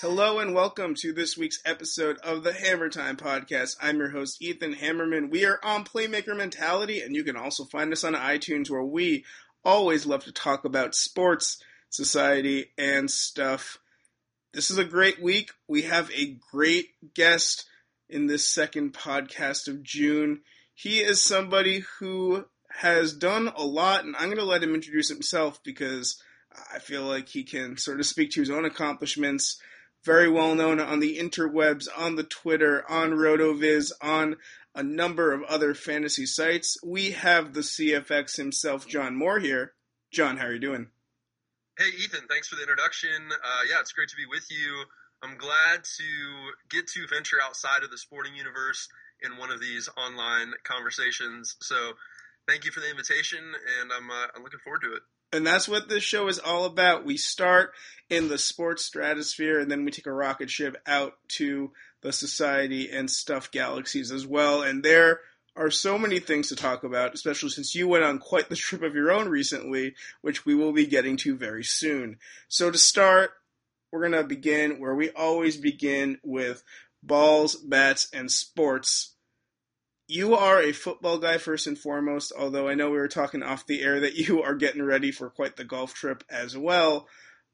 Hello and welcome to this week's episode of the Hammertime Podcast. I'm your host, Ethan Hammerman. We are on Playmaker Mentality, and you can also find us on iTunes where we always love to talk about sports, society, and stuff. This is a great week. We have a great guest in this second podcast of June. He is somebody who has done a lot, and I'm going to let him introduce himself because I feel like he can sort of speak to his own accomplishments. Very well known on the interwebs, on the Twitter, on RotoViz, on a number of other fantasy sites. We have the CFX himself, Jon Moore, here. Jon, how are you doing? Hey, Ethan, thanks for the introduction. Uh, yeah, it's great to be with you. I'm glad to get to venture outside of the sporting universe in one of these online conversations. So, thank you for the invitation, and I'm, uh, I'm looking forward to it. And that's what this show is all about. We start in the sports stratosphere, and then we take a rocket ship out to the society and stuff galaxies as well. And there are so many things to talk about, especially since you went on quite the trip of your own recently, which we will be getting to very soon. So to start, we're going to begin where we always begin with balls, bats, and sports. You are a football guy first and foremost, although I know we were talking off the air that you are getting ready for quite the golf trip as well,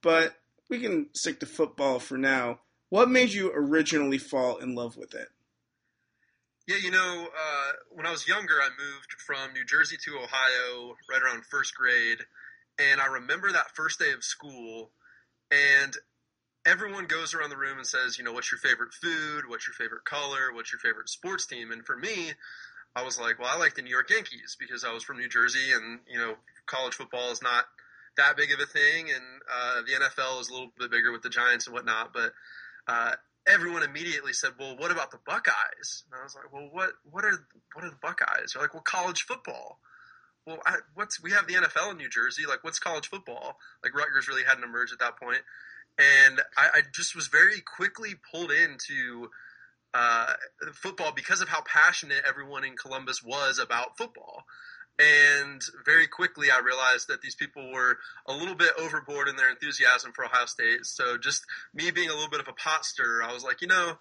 but we can stick to football for now. What made you originally fall in love with it? Yeah, you know, uh, when I was younger, I moved from New Jersey to Ohio right around first grade. And I remember that first day of school, and everyone goes around the room and says, you know, what's your favorite food? What's your favorite color? What's your favorite sports team? And for me, I was like, well, I like the New York Yankees because I was from New Jersey, and you know, college football is not that big of a thing, and uh, the NFL is a little bit bigger with the Giants and whatnot. But uh, everyone immediately said, "Well, what about the Buckeyes?" And I was like, "Well, what what are what are the Buckeyes?" They're like, "Well, college football." Well, I, what's we have the NFL in New Jersey. Like, what's college football? Like, Rutgers really hadn't emerged at that point, and I, I just was very quickly pulled into uh, football because of how passionate everyone in Columbus was about football. And very quickly, I realized that these people were a little bit overboard in their enthusiasm for Ohio State. So, just me being a little bit of a pot stirrer, I was like, you know,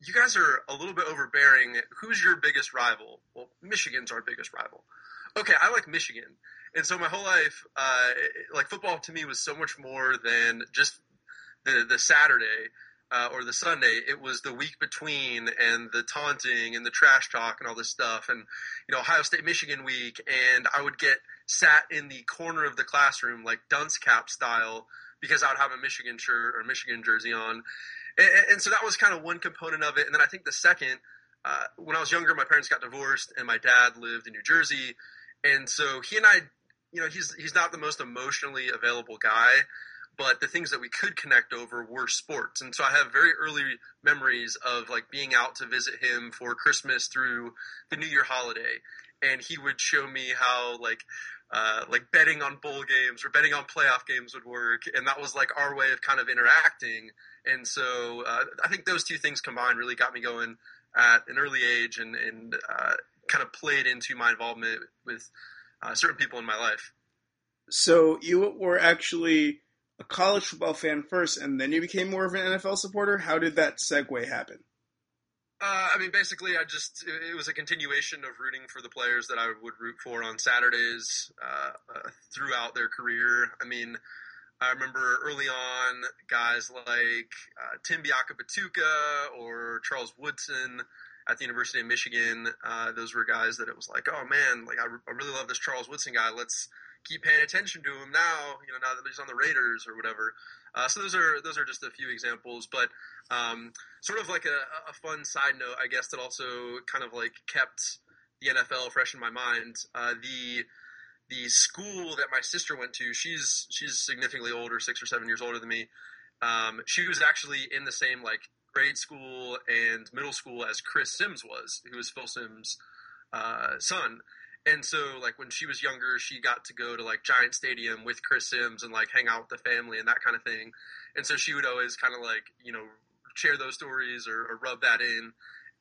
you guys are a little bit overbearing. Who's your biggest rival? Well, Michigan's our biggest rival. Okay, I like Michigan. And so my whole life, uh, like football to me was so much more than just the, the Saturday uh, or the Sunday. It was the week between and the taunting and the trash talk and all this stuff. And, you know, Ohio State Michigan week. And I would get sat in the corner of the classroom, like dunce cap style, because I would have a Michigan shirt or Michigan jersey on. And, and so that was kind of one component of it. And then I think the second, uh, when I was younger, my parents got divorced and my dad lived in New Jersey. And so he and I, you know, he's, he's not the most emotionally available guy but the things that we could connect over were sports. And so I have very early memories of like being out to visit him for Christmas through the New Year holiday. And he would show me how like uh, like betting on bowl games or betting on playoff games would work, and that was like our way of kind of interacting. And so uh, I think those two things combined really got me going at an early age, and, and uh, kind of played into my involvement with uh, certain people in my life. So you were actually a college football fan first, and then you became more of an NFL supporter. How did that segue happen? Uh, I mean, basically, I just it was a continuation of rooting for the players that I would root for on Saturdays uh, uh, throughout their career. I mean, I remember early on guys like uh, Tim Biakabutuka or Charles Woodson at the University of Michigan. Uh, those were guys that it was like, oh man, like I, I really love this Charles Woodson guy. Let's keep paying attention to him now. You know, now that he's on the Raiders or whatever. Uh, so those are those are just a few examples, but um, sort of like a, a, fun side note, I guess, that also kind of like kept the NFL fresh in my mind. Uh, the the school that my sister went to, she's she's significantly older, six or seven years older than me. Um, she was actually in the same like grade school and middle school as Chris Simms was, who was Phil Simms' uh, son and so like when she was younger she got to go to like giant stadium with chris simms and like hang out with the family and that kind of thing and so she would always kind of like you know share those stories or, or rub that in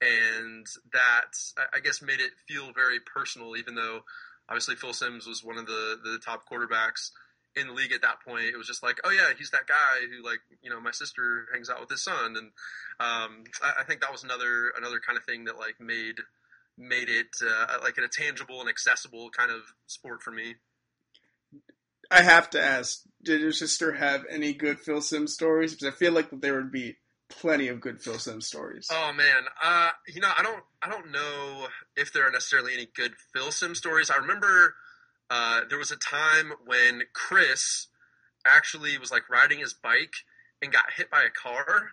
and that I guess made it feel very personal. Even though obviously Phil simms was one of the the top quarterbacks in the league at that point. It was just like, oh yeah, he's that guy who like you know my sister hangs out with his son, and um, I, I, think that was another another kind of thing that like made made it uh, like a tangible and accessible kind of sport for me. I have to ask, did your sister have any good Phil Simms stories? Because I feel like there would be plenty of good Phil Simms stories. Oh man, uh, you know, I don't, I don't know if there are necessarily any good Phil Simms stories. I remember uh, there was a time when Chris actually was like riding his bike and got hit by a car,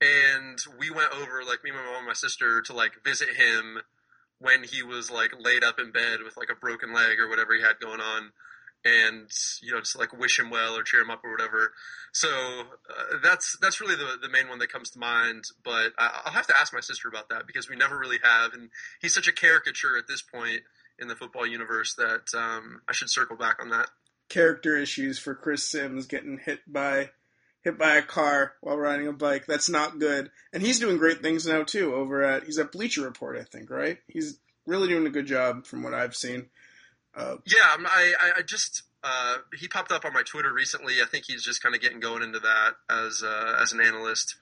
and we went over, like me, my mom, and my sister, to like visit him when he was like laid up in bed with like a broken leg or whatever he had going on and you know just like wish him well or cheer him up or whatever. So uh, that's that's really the the main one that comes to mind. But I, will have to ask my sister about that because we never really have, and he's such a caricature at this point in the football universe that um, I should circle back on that. Character issues for Chris Simms getting hit by hit by a car while riding a bike. That's not good. And he's doing great things now too. Over at he's at Bleacher Report, I think, right? He's really doing a good job from what I've seen. Uh, yeah, I, I just uh, he popped up on my Twitter recently. I think he's just kind of getting going into that as uh, as an analyst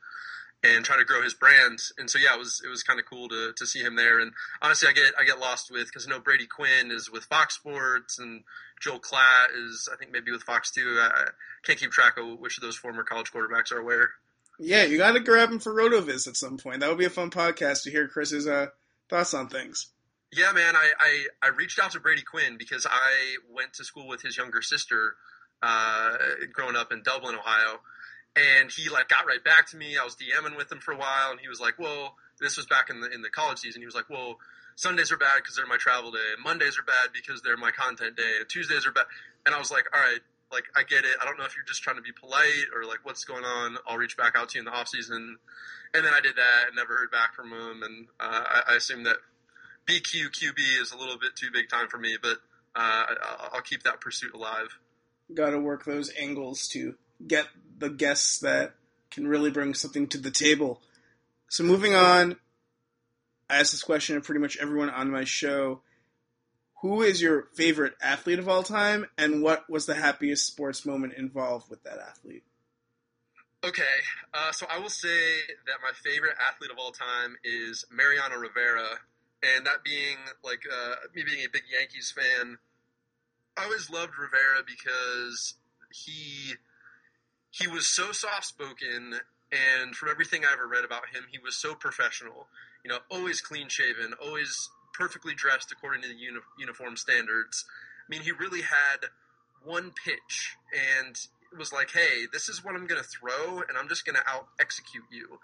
and trying to grow his brand. And so yeah, it was it was kind of cool to, to see him there. And honestly, I get I get lost with because I know Brady Quinn is with Fox Sports and Joel Klatt is I think maybe with Fox too. I, I can't keep track of which of those former college quarterbacks are where. Yeah, you got to grab him for Rotoviz at some point. That would be a fun podcast to hear Chris's uh, thoughts on things. Yeah, man, I, I, I, reached out to Brady Quinn because I went to school with his younger sister uh, growing up in Dublin, Ohio. And he like got right back to me. I was DMing with him for a while, and he was like, "Well, this was back in the in the college season." He was like, "Well, Sundays are bad because they're my travel day, and Mondays are bad because they're my content day, and Tuesdays are bad." And I was like, "All right, like I get it. I don't know if you're just trying to be polite or like what's going on. I'll reach back out to you in the off season." And then I did that and never heard back from him. And uh, I, I assume that BQQB is a little bit too big time for me, but uh, I'll keep that pursuit alive. Got to work those angles to get the guests that can really bring something to the table. So moving on, I ask this question of pretty much everyone on my show. Who is your favorite athlete of all time, and what was the happiest sports moment involved with that athlete? Okay, uh, so I will say that my favorite athlete of all time is Mariano Rivera, and that being like uh, me being a big Yankees fan, I always loved Rivera because he he was so soft spoken, and from everything I ever read about him, he was so professional. You know, always clean shaven, always perfectly dressed according to the uni- uniform standards. I mean, he really had one pitch, and it was like, hey, this is what I'm going to throw, and I'm just going to out execute you.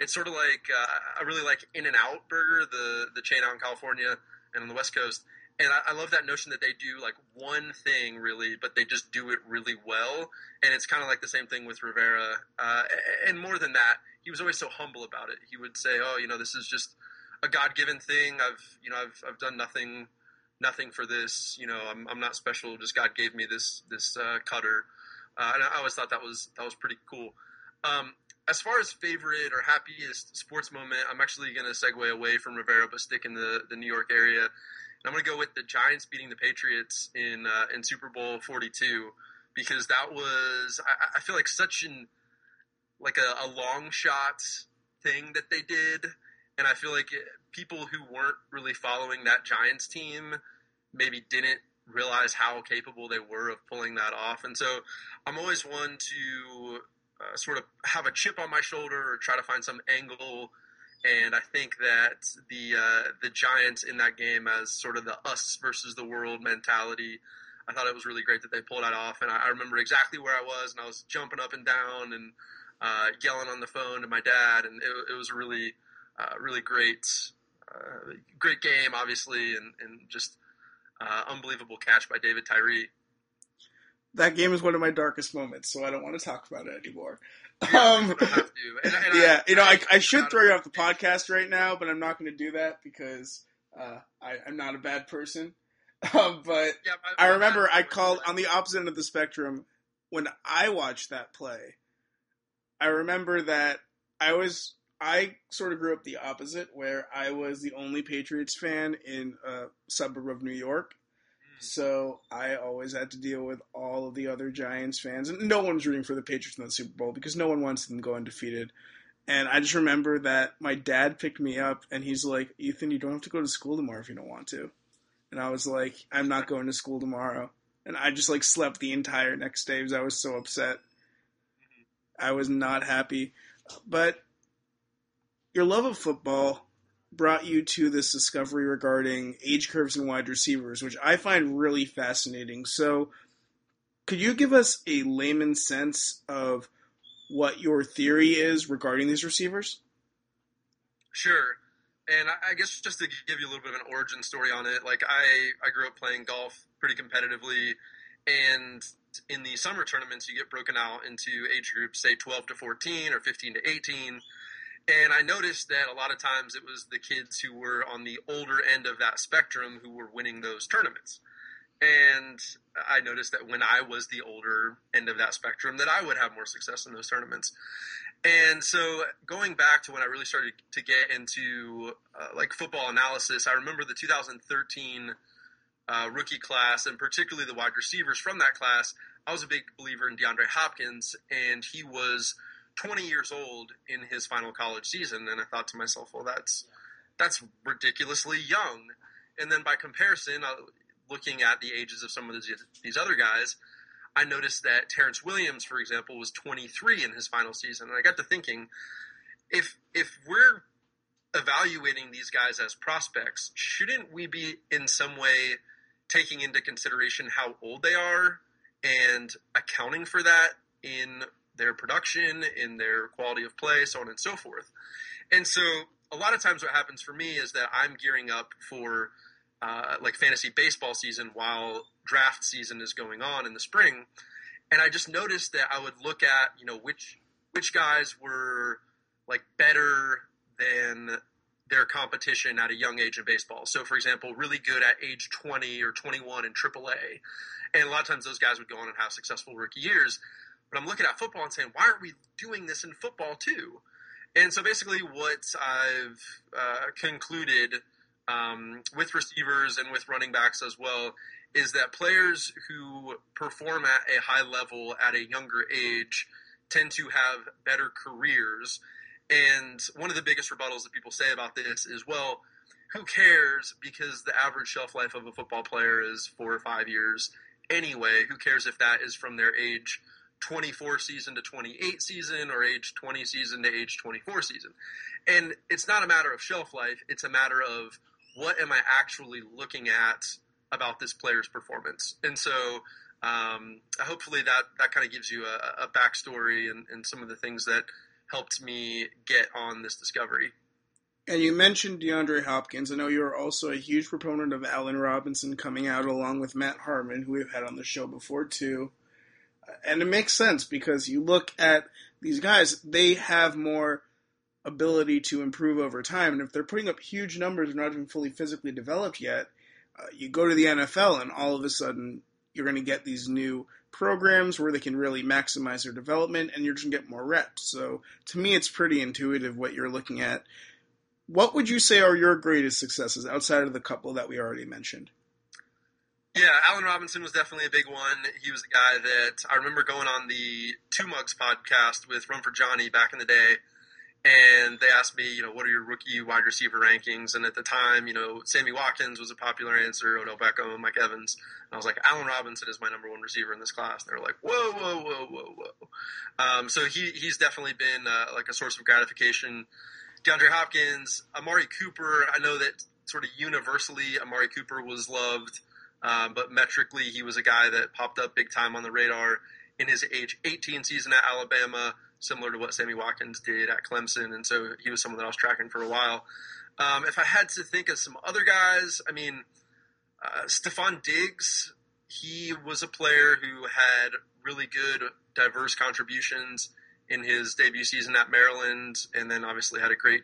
It's sort of like uh, I really like In-N-Out Burger, the the chain out in California and on the West Coast. And I, I, love that notion that they do like one thing really, but they just do it really well. And it's kind of like the same thing with Rivera. Uh, and more than that, he was always so humble about it. He would say, "Oh, you know, this is just a God given thing. I've you know I've I've done nothing." Nothing for this, you know. I'm, I'm not special. Just God gave me this this uh, cutter, uh, and I always thought that was that was pretty cool. Um, as far as favorite or happiest sports moment, I'm actually going to segue away from Rivera, but stick in the, the New York area. I'm going to go with the Giants beating the Patriots in uh, in Super Bowl 42 because that was I, I feel like such an like a, a, long shot thing that they did, and I feel like people who weren't really following that Giants team maybe didn't realize how capable they were of pulling that off, and so I'm always one to uh, sort of have a chip on my shoulder or try to find some angle. And I think that the uh, the Giants in that game, as sort of the us versus the world mentality, I thought it was really great that they pulled that off. And I, I remember exactly where I was, and I was jumping up and down and uh, yelling on the phone to my dad, and it, it was a really uh, really great uh, great game, obviously, and, and just uh, unbelievable catch by David Tyree that game is one of my darkest moments, so I don't want to talk about it anymore. Yeah, um, and, and yeah I, you know, I, I should throw you off the podcast right now, but I'm not going to do that because uh, I, am not a bad person. Um, but yeah, I, I remember I called on the opposite end of the spectrum when I watched that play. I remember that I was I sort of grew up the opposite, where I was the only Patriots fan in a suburb of New York. So I always had to deal with all of the other Giants fans, and no one was rooting for the Patriots in the Super Bowl because no one wants them to go undefeated. And I just remember that my dad picked me up, and he's like, "Ethan, you don't have to go to school tomorrow if you don't want to." And I was like, "I'm not going to school tomorrow." And I just like slept the entire next day because I was so upset. I was not happy, but your love of football brought you to this discovery regarding age curves and wide receivers, which I find really fascinating. So, could you give us a layman's sense of what your theory is regarding these receivers? Sure. And I guess just to give you a little bit of an origin story on it, like I, I grew up playing golf pretty competitively, and in the summer tournaments, you get broken out into age groups, say 12 to 14 or 15 to 18 and I noticed that a lot of times it was the kids who were on the older end of that spectrum who were winning those tournaments. And I noticed that when I was the older end of that spectrum, that I would have more success in those tournaments. And so going back to when I really started to get into uh, like football analysis, I remember the 2013 uh, rookie class and particularly the wide receivers from that class. I was a big believer in DeAndre Hopkins, and he was – 20 years old in his final college season, and I thought to myself, well, that's that's ridiculously young. And then by comparison, uh, looking at the ages of some of these, these other guys, I noticed that Terrance Williams, for example, was 23 in his final season, and I got to thinking, if if we're evaluating these guys as prospects, shouldn't we be in some way taking into consideration how old they are and accounting for that in their production, in their quality of play, so on and so forth. And so a lot of times what happens for me is that I'm gearing up for uh, like fantasy baseball season while draft season is going on in the spring. And I just noticed that I would look at, you know, which which guys were like better than their competition at a young age in baseball. So, for example, really good at age 20 or 21 in AAA. And a lot of times those guys would go on and have successful rookie years. But I'm looking at football and saying, why aren't we doing this in football too? And so basically, what I've uh, concluded um, with receivers and with running backs as well is that players who perform at a high level at a younger age tend to have better careers. And one of the biggest rebuttals that people say about this is, well, who cares? Because the average shelf life of a football player is four or five years anyway. Who cares if that is from their age 24 season to 28 season or age 20 season to age 24 season. And it's not a matter of shelf life, it's a matter of what am I actually looking at about this player's performance. And so um, hopefully that, that kind of gives you a, a backstory and, and some of the things that helped me get on this discovery. And you mentioned DeAndre Hopkins. I know you're also a huge proponent of Allen Robinson coming out along with Matt Harmon, who we've had on the show before too and it makes sense because you look at these guys, they have more ability to improve over time. And if they're putting up huge numbers and not even fully physically developed yet, uh, you go to the NFL and all of a sudden you're going to get these new programs where they can really maximize their development and you're just going to get more reps. So to me, it's pretty intuitive what you're looking at. What would you say are your greatest successes outside of the couple that we already mentioned? Yeah, Allen Robinson was definitely a big one. He was the guy that I remember going on the Two Mugs podcast with Run for Johnny back in the day, and they asked me, you know, what are your rookie wide receiver rankings? And at the time, you know, Sammy Watkins was a popular answer, Odell Beckham, Mike Evans. And I was like, Allen Robinson is my number one receiver in this class. They're like, whoa, whoa, whoa, whoa, whoa. Um, so he he's definitely been uh, like a source of gratification. DeAndre Hopkins, Amari Cooper. I know that sort of universally, Amari Cooper was loved. Um, but metrically, he was a guy that popped up big time on the radar in his age 18 season at Alabama, similar to what Sammy Watkins did at Clemson. And so he was someone that I was tracking for a while. Um, if I had to think of some other guys, I mean, uh, Stefon Diggs, he was a player who had really good, diverse contributions in his debut season at Maryland, and then obviously had a great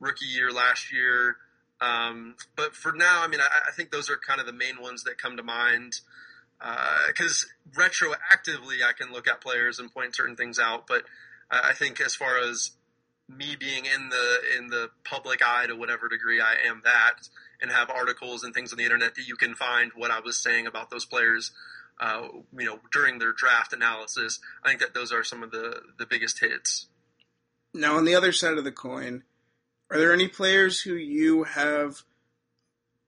rookie year last year. Um, but for now, I mean, I, I, think those are kind of the main ones that come to mind. Because uh, retroactively, I can look at players and point certain things out. But I think as far as me being in the in the public eye to whatever degree I am that, and have articles and things on the internet that you can find what I was saying about those players. Uh, you know, during their draft analysis, I think that those are some of the the biggest hits. Now, on the other side of the coin, are there any players who you have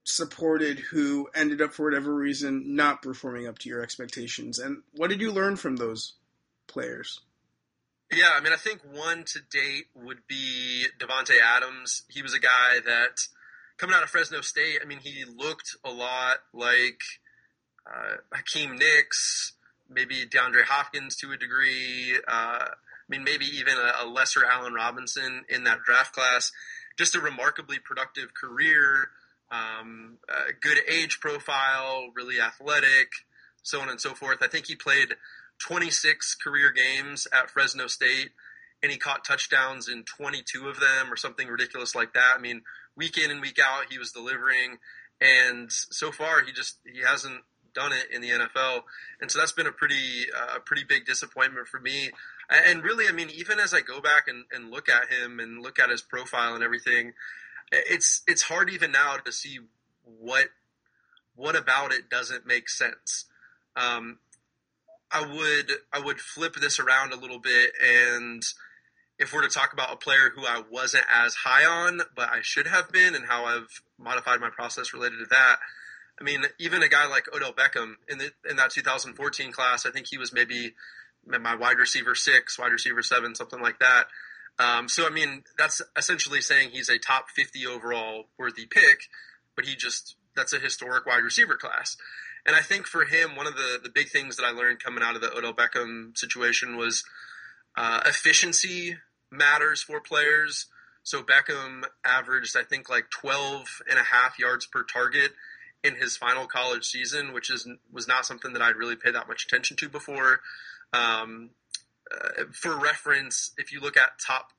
supported who ended up, for whatever reason, not performing up to your expectations? And what did you learn from those players? Yeah, I mean, I think one to date would be Davante Adams. He was a guy that coming out of Fresno State. I mean, he looked a lot like uh, Hakeem Nicks, maybe DeAndre Hopkins to a degree. Uh, mean, maybe even a, a, lesser Allen Robinson in that draft class. Just a remarkably productive career, um, good age profile, really athletic, so on and so forth. I think he played 26 career games at Fresno State, and he caught touchdowns in 22 of them, or something ridiculous like that. I mean, week in and week out, he was delivering, and so far, he just he hasn't done it in the NFL, and so that's been a pretty uh, pretty big disappointment for me. And really, I mean, even as I go back and, and look at him and look at his profile and everything, it's it's hard even now to see what what about it doesn't make sense. Um, I would I would flip this around a little bit and if we're to talk about a player who I wasn't as high on, but I should have been, and how I've modified my process related to that. I mean, even a guy like Odell Beckham in the in that 2014 class, I think he was maybe my wide receiver six, wide receiver seven, something like that. Um, so I mean, that's essentially saying he's a top 50 overall worthy pick, but he just that's a historic wide receiver class. And I think for him, one of the, the big things that I learned coming out of the Odell Beckham situation was uh, efficiency matters for players. So Beckham averaged, I think, like 12 and a half yards per target in his final college season, which is was not something that I'd really paid that much attention to before. Um, uh, for reference, if you look at top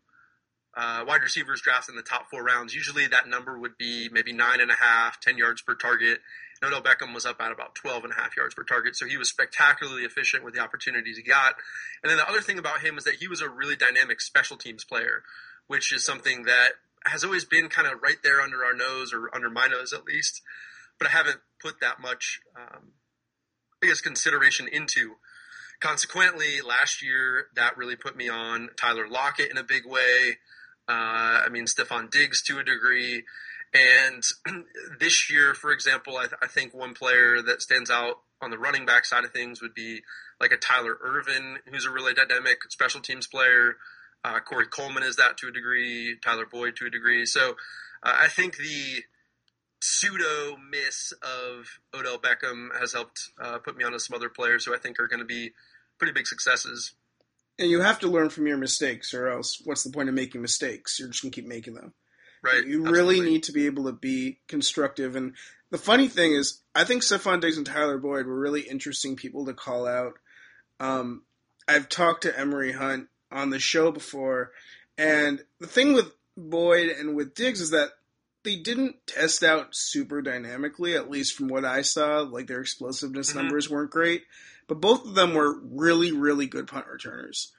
uh, wide receivers drafted in the top four rounds, usually that number would be maybe nine and a half, 10 yards per target. Odell Beckham was up at about 12 and a half yards per target. So he was spectacularly efficient with the opportunities he got. And then the other thing about him is that he was a really dynamic special teams player, which is something that has always been kind of right there under our nose or under my nose at least. But I haven't put that much, um, I guess, consideration into. Consequently, last year that really put me on Tyler Lockett in a big way. Uh, I mean, Stefon Diggs to a degree. And this year, for example, I, th- I, think one player that stands out on the running back side of things would be like a Tyler Ervin, who's a really dynamic special teams player. Uh, Corey Coleman is that to a degree, Tyler Boyd to a degree. So uh, I think the pseudo miss of Odell Beckham has helped uh, put me on to some other players who I think are going to be pretty big successes. And you have to learn from your mistakes, or else what's the point of making mistakes? You're just going to keep making them. Right. You absolutely. really need to be able to be constructive. And the funny thing is, I think Stefon Diggs and Tyler Boyd were really interesting people to call out. Um, I've talked to Emory Hunt on the show before, and the thing with Boyd and with Diggs is that they didn't test out super dynamically, at least from what I saw. Like their explosiveness mm-hmm. numbers weren't great, but both of them were really, really good punt returners.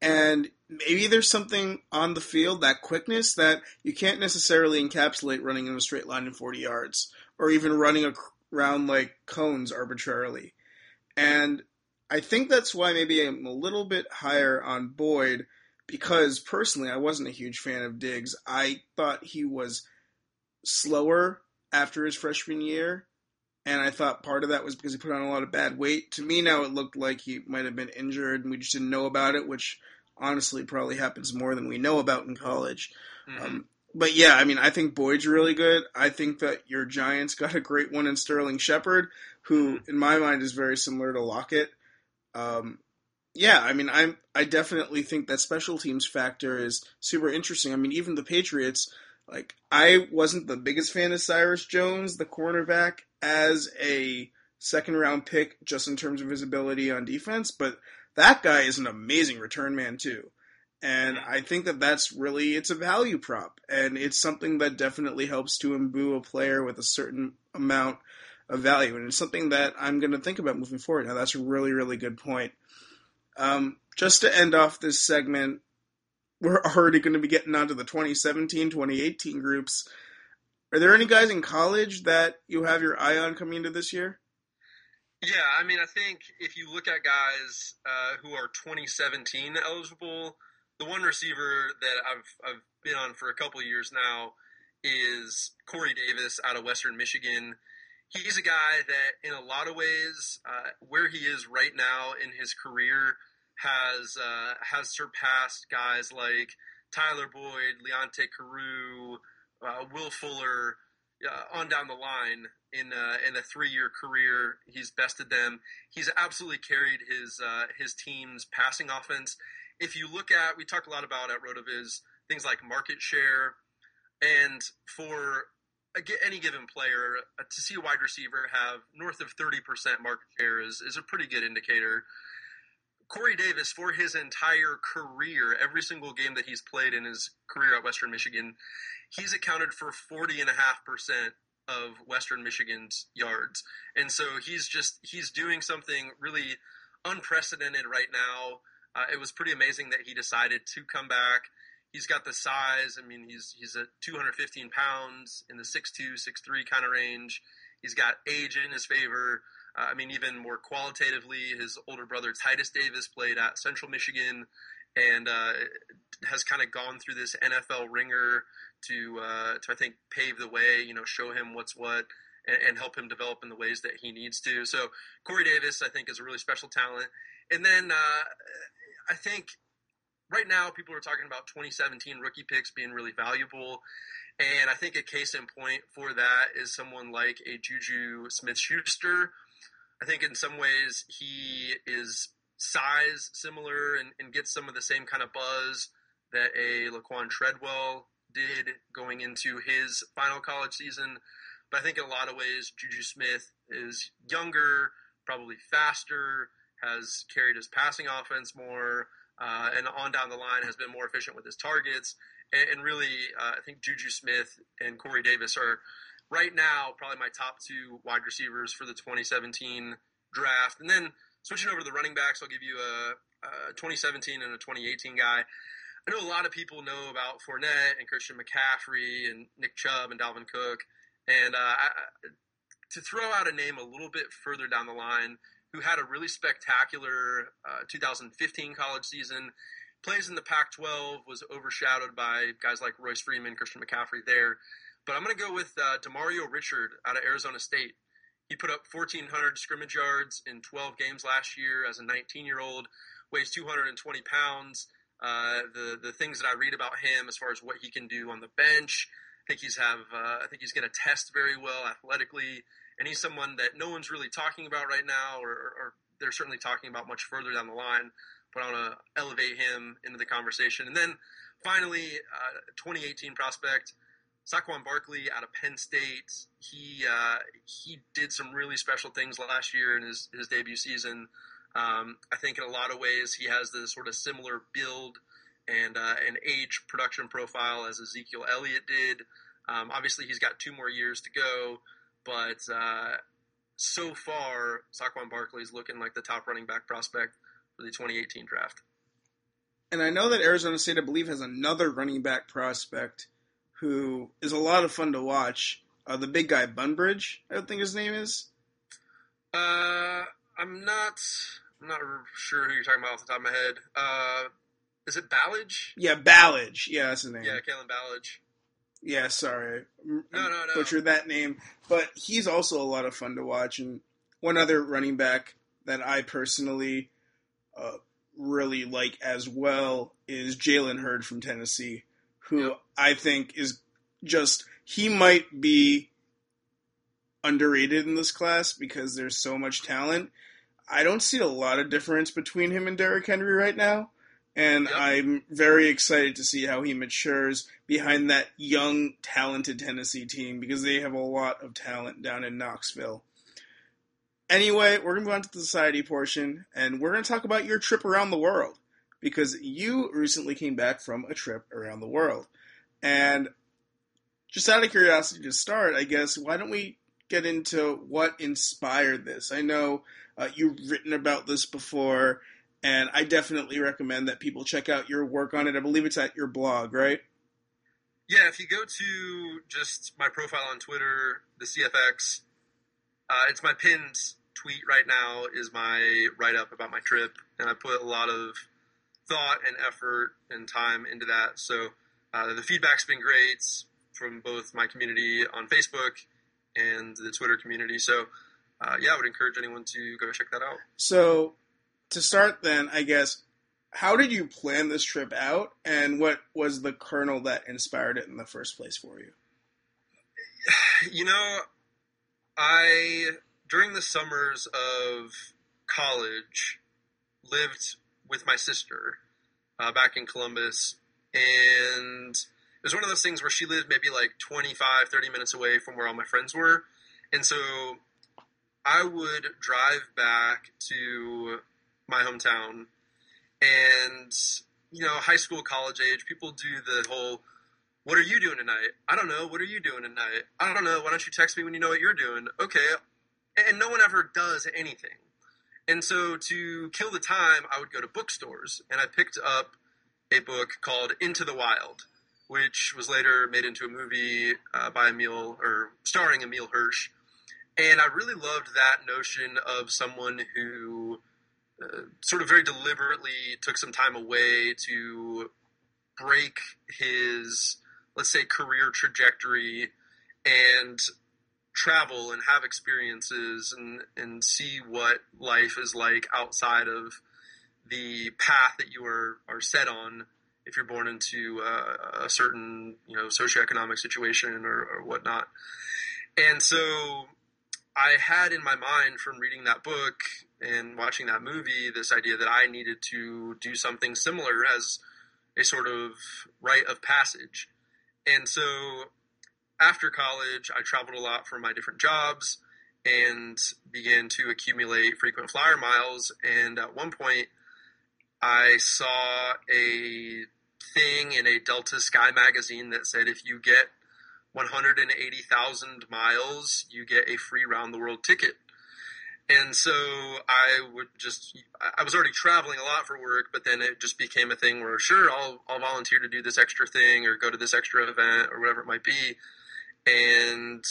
And maybe there's something on the field, that quickness, that you can't necessarily encapsulate running in a straight line in 40 yards, or even running around like cones arbitrarily. And I think that's why maybe I'm a little bit higher on Boyd, because personally, I wasn't a huge fan of Diggs. I thought he was slower after his freshman year, and I thought part of that was because he put on a lot of bad weight. To me, now it looked like he might have been injured, and we just didn't know about it, which honestly probably happens more than we know about in college. Mm-hmm. Um, but yeah, I mean, I think Boyd's really good. I think that your Giants got a great one in Sterling Shepard, who, mm-hmm. in my mind, is very similar to Lockett. Um, yeah, I mean, I'm I definitely think that special teams factor is super interesting. I mean, even the Patriots, like I wasn't the biggest fan of Cyrus Jones, the cornerback, as a second round pick, just in terms of his ability on defense, but that guy is an amazing return man too. And I think that that's really it's a value prop, and it's something that definitely helps to imbue a player with a certain amount of value, and it's something that I'm going to think about moving forward. Now, that's a really really good point. Um, just to end off this segment, we're already going to be getting onto the 2017 2018 groups. Are there any guys in college that you have your eye on coming into this year? Yeah, I mean, I think if you look at guys uh, who are 2017 eligible, the one receiver that I've I've been on for a couple years now is Corey Davis out of Western Michigan. He's a guy that, in a lot of ways, uh, where he is right now in his career, has uh, has surpassed guys like Tyler Boyd, Leonte Carroo, uh, Will Fuller, uh, on down the line in uh, in a three year career. He's bested them. He's absolutely carried his uh, his team's passing offense. If you look at, we talk a lot about at Rotoviz things like market share, and for any given player uh, to see a wide receiver have north of 30% market share is, is a pretty good indicator. Corey Davis, for his entire career, every single game that he's played in his career at Western Michigan, he's accounted for 40.5% of Western Michigan's yards. And so he's just, he's doing something really unprecedented right now. Uh, it was pretty amazing that he decided to come back. He's got the size. I mean, he's he's at 215 pounds in the 6'2", 6'3 kind of range. He's got age in his favor. Uh, I mean, even more qualitatively, his older brother Titus Davis played at Central Michigan and uh, has kind of gone through this NFL ringer to uh, to I think pave the way. You know, show him what's what. And, and help him develop in the ways that he needs to. So Corey Davis, I think, is a really special talent. And then uh, I think right now people are talking about 2017 rookie picks being really valuable. And I think a case in point for that is someone like a Juju Smith Schuster, I think in some ways he is size similar and, and gets some of the same kind of buzz that a Laquan Treadwell did going into his final college season. But I think in a lot of ways, Juju Smith is younger, probably faster, has carried his passing offense more, uh, and on down the line has been more efficient with his targets. And, and really, uh, I think Juju Smith and Corey Davis are right now probably my top two wide receivers for the 2017 draft. And then switching over to the running backs, I'll give you a, a 2017 and a 2018 guy. I know a lot of people know about Fournette and Christian McCaffrey and Nick Chubb and Dalvin Cook. And uh, I, to throw out a name a little bit further down the line, who had a really spectacular uh, 2015 college season, plays in the Pac 12, was overshadowed by guys like Royce Freeman, Christian McCaffrey there. But I'm going to go with uh, Demario Richard out of Arizona State. He put up 1,400 scrimmage yards in 12 games last year as a 19 year old, weighs 220 pounds. Uh, the the things that I read about him as far as what he can do on the bench, I think he's have uh, I think he's going to test very well athletically, and he's someone that no one's really talking about right now, or, or they're certainly talking about much further down the line. But I want to elevate him into the conversation, and then finally, uh, 2018 prospect Saquon Barkley out of Penn State, he uh, he did some really special things last year in his, his debut season. Um, I think in a lot of ways he has the sort of similar build and uh, an age production profile as Ezekiel Elliott did. Um, obviously, he's got two more years to go, but uh, so far, Saquon Barkley is looking like the top running back prospect for the 2018 draft. And I know that Arizona State, I believe, has another running back prospect who is a lot of fun to watch. Uh, the big guy, Bunbridge, I think his name is. Uh, I'm not. I'm not sure who you're talking about off the top of my head. Uh, is it Ballage? Yeah, Ballage. Yeah, that's his name. Yeah, Kalen Ballage. Yeah, sorry, no, no, no. butchered that name. But he's also a lot of fun to watch. And one other running back that I personally uh, really like as well is Jalen Hurd from Tennessee who yep. I think is just he might be underrated in this class because there's so much talent. I don't see a lot of difference between him and Derrick Henry right now. And yep. I'm very excited to see how he matures behind that young, talented Tennessee team because they have a lot of talent down in Knoxville. Anyway, we're going to move on to the society portion, and we're going to talk about your trip around the world because you recently came back from a trip around the world. And just out of curiosity to start, I guess, why don't we get into what inspired this? I know uh, you've written about this before, and I definitely recommend that people check out your work on it. I believe it's at your blog, right? Yeah, if you go to just my profile on Twitter, the CFX, uh, it's my pinned tweet right now is my write up about my trip, and I put a lot of thought and effort and time into that. So uh, the feedback's been great from both my community on Facebook and the Twitter community. So uh, yeah, I would encourage anyone to go check that out. So to start, then I guess how did you plan this trip out, and what was the kernel that inspired it in the first place for you? You know, I during the summers of college lived with my sister uh, back in Columbus, and it was one of those things where she lived maybe like 25, 30 minutes away from where all my friends were, and so I would drive back to my hometown and you know high school college age people do the whole what are you doing tonight? I don't know. What are you doing tonight? I don't know. Why don't you text me when you know what you're doing? Okay. And no one ever does anything. And so to kill the time i would go to bookstores and i picked up a book called into the wild which was later made into a movie uh, by emile or starring emile hirsch and i really loved that notion of someone who uh, sort of very deliberately took some time away to break his, let's say, career trajectory and travel and have experiences and, and see what life is like outside of the path that you are, are set on if you're born into uh, a certain you know socioeconomic situation or, or whatnot. And so I had in my mind from reading that book and watching that movie this idea that I needed to do something similar as a sort of rite of passage. And so after college, I traveled a lot for my different jobs and began to accumulate frequent flyer miles. And at one point, I saw a thing in a Delta Sky magazine that said if you get 180,000 miles, you get a free round the world ticket. And so I would just, I was already traveling a lot for work, but then it just became a thing where, sure, I'll, I'll volunteer to do this extra thing or go to this extra event or whatever it might be. And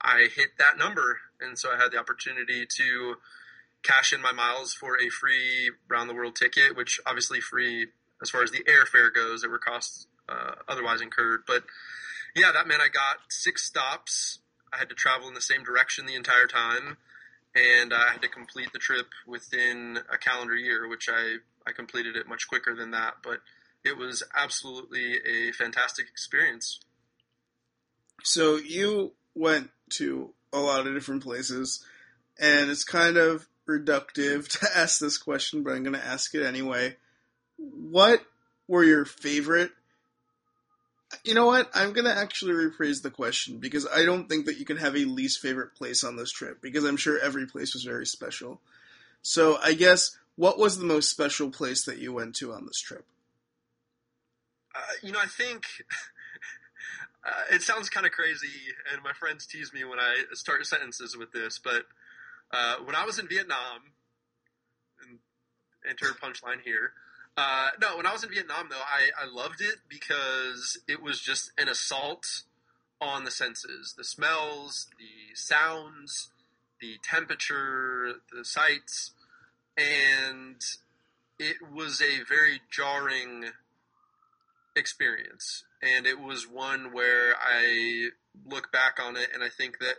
I hit that number. And so I had the opportunity to cash in my miles for a free round the world ticket, which obviously free as far as the airfare goes, there were costs uh, otherwise incurred. But yeah, that meant I got six stops. I had to travel in the same direction the entire time, and I had to complete the trip within a calendar year, which I, I completed it much quicker than that. But it was absolutely a fantastic experience. So you went to a lot of different places, and it's kind of reductive to ask this question, but I'm going to ask it anyway. What were your favorite you know what? I'm gonna actually rephrase the question because I don't think that you can have a least favorite place on this trip because I'm sure every place was very special. So I guess what was the most special place that you went to on this trip? Uh, you know, I think uh, it sounds kind of crazy, and my friends tease me when I start sentences with this. But uh, when I was in Vietnam, and enter punchline here. Uh, no, when I was in Vietnam, though, I, I loved it because it was just an assault on the senses the smells, the sounds, the temperature, the sights. And it was a very jarring experience. And it was one where I look back on it and I think that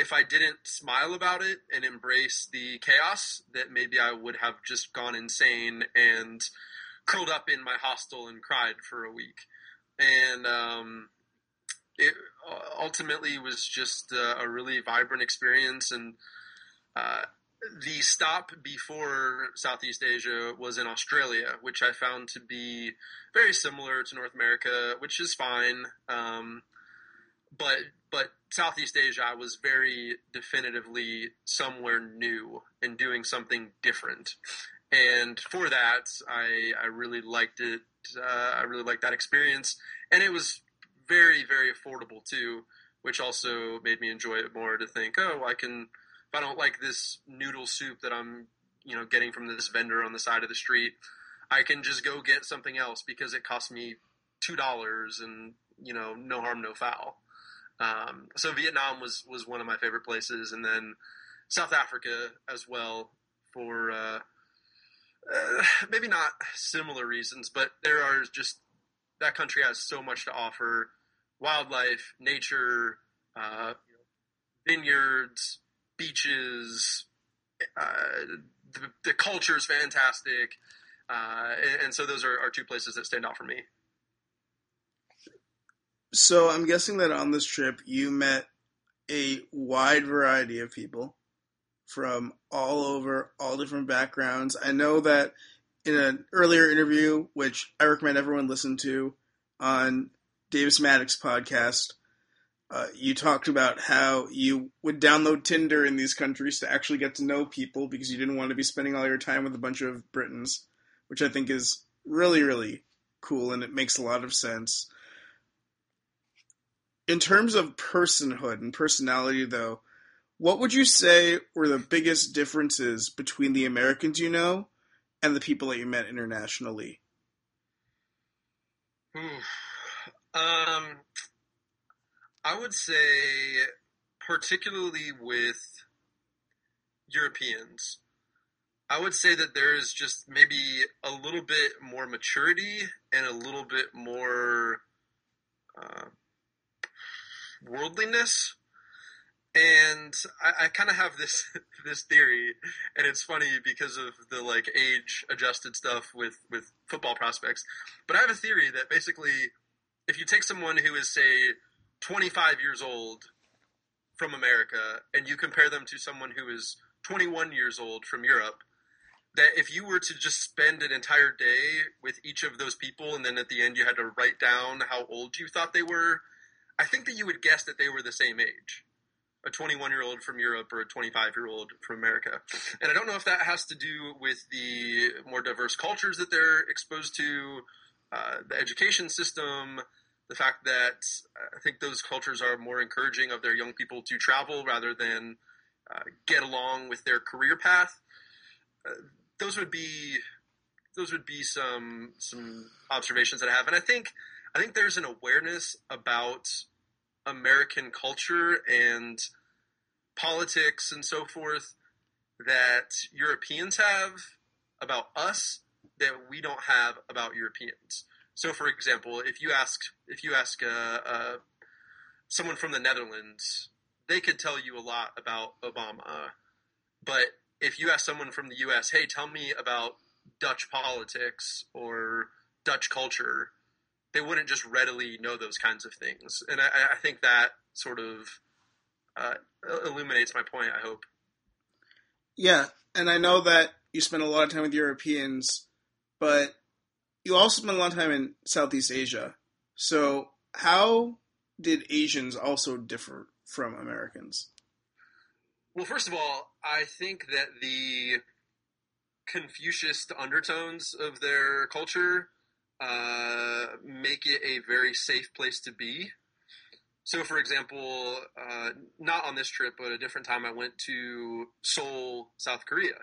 if I didn't smile about it and embrace the chaos, that maybe I would have just gone insane and curled up in my hostel and cried for a week. And um, it ultimately was just a, a, really vibrant experience. And uh, the stop before Southeast Asia was in Australia, which I found to be very similar to North America, which is fine. Um, but but Southeast Asia, was very definitively somewhere new and doing something different. And for that, I, I really liked it. Uh, I really liked that experience. And it was very, very affordable too, which also made me enjoy it more to think, oh, I can, if I don't like this noodle soup that I'm you know getting from this vendor on the side of the street. I can just go get something else because it cost me two dollars and you know no harm no foul. Um, so Vietnam was was one of my favorite places, and then South Africa as well for uh, uh, maybe not similar reasons, but there are just that country has so much to offer: wildlife, nature, uh, vineyards, beaches. Uh, the, the culture is fantastic, uh, and, and, so those are, are two places that stand out for me. So I'm guessing that on this trip you met a wide variety of people from all over, all different backgrounds. I know that in an earlier interview, which I recommend everyone listen to on Davis Mattek podcast, uh, you talked about how you would download Tinder in these countries to actually get to know people because you didn't want to be spending all your time with a bunch of Britons, which I think is really, really cool and it makes a lot of sense. In terms of personhood and personality, though, what would you say were the biggest differences between the Americans you know and the people that you met internationally? Um, I would say, particularly with Europeans, I would say that there is just maybe a little bit more maturity and a little bit more uh, worldliness and I, I kind of have this this theory, and it's funny because of the like age adjusted stuff with with football prospects. But I have a theory that basically, if you take someone who is say 25 years old from America and you compare them to someone who is 21 years old from Europe, that if you were to just spend an entire day with each of those people and then at the end you had to write down how old you thought they were, I think that you would guess that they were the same age a 21 year old from Europe or a 25 year old from America. And I don't know if that has to do with the more diverse cultures that they're exposed to, uh, the education system, the fact that uh, I think those cultures are more encouraging of their young people to travel rather than uh, get along with their career path. Uh, those would be those would be some some observations that I have, and I think I think there's an awareness about American culture and politics and so forth that Europeans have about us that we don't have about Europeans. So, for example, if you ask if you ask uh, uh, someone from the Netherlands, they could tell you a lot about Obama. But if you ask someone from the U.S., "Hey, tell me about Dutch politics or Dutch culture," they wouldn't just readily know those kinds of things. And I, I think that sort of uh, illuminates my point. I hope. Yeah, and I know that you spend a lot of time with Europeans, but you also spend a lot of time in Southeast Asia. So how did Asians also differ from Americans? Well, first of all, I think that the Confucius undertones of their culture uh, make it a very safe place to be. So, for example, uh, not on this trip, but a different time, I went to Seoul, South Korea.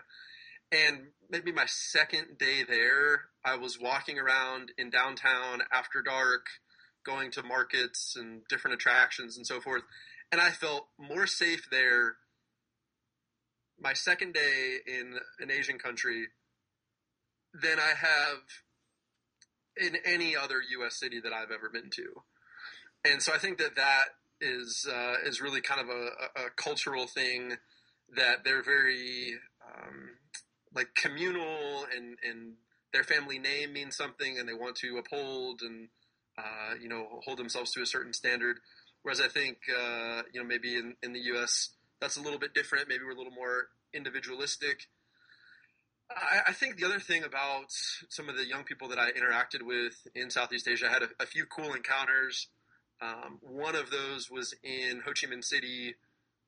And maybe my second day there, I was walking around in downtown after dark, going to markets and different attractions and so forth. And I felt more safe there my second day in an Asian country than I have in any other U.S. city that I've ever been to. And so I think that that is uh, is really kind of a, a, cultural thing that they're very um, like communal and and their family name means something and they want to uphold and uh, you know hold themselves to a certain standard. Whereas I think uh, you know maybe in, in the U.S. that's a little bit different. Maybe we're a little more individualistic I, I, think the other thing about some of the young people that I interacted with in Southeast Asia, I had a, a few cool encounters. Um, one of those was in Ho Chi Minh City,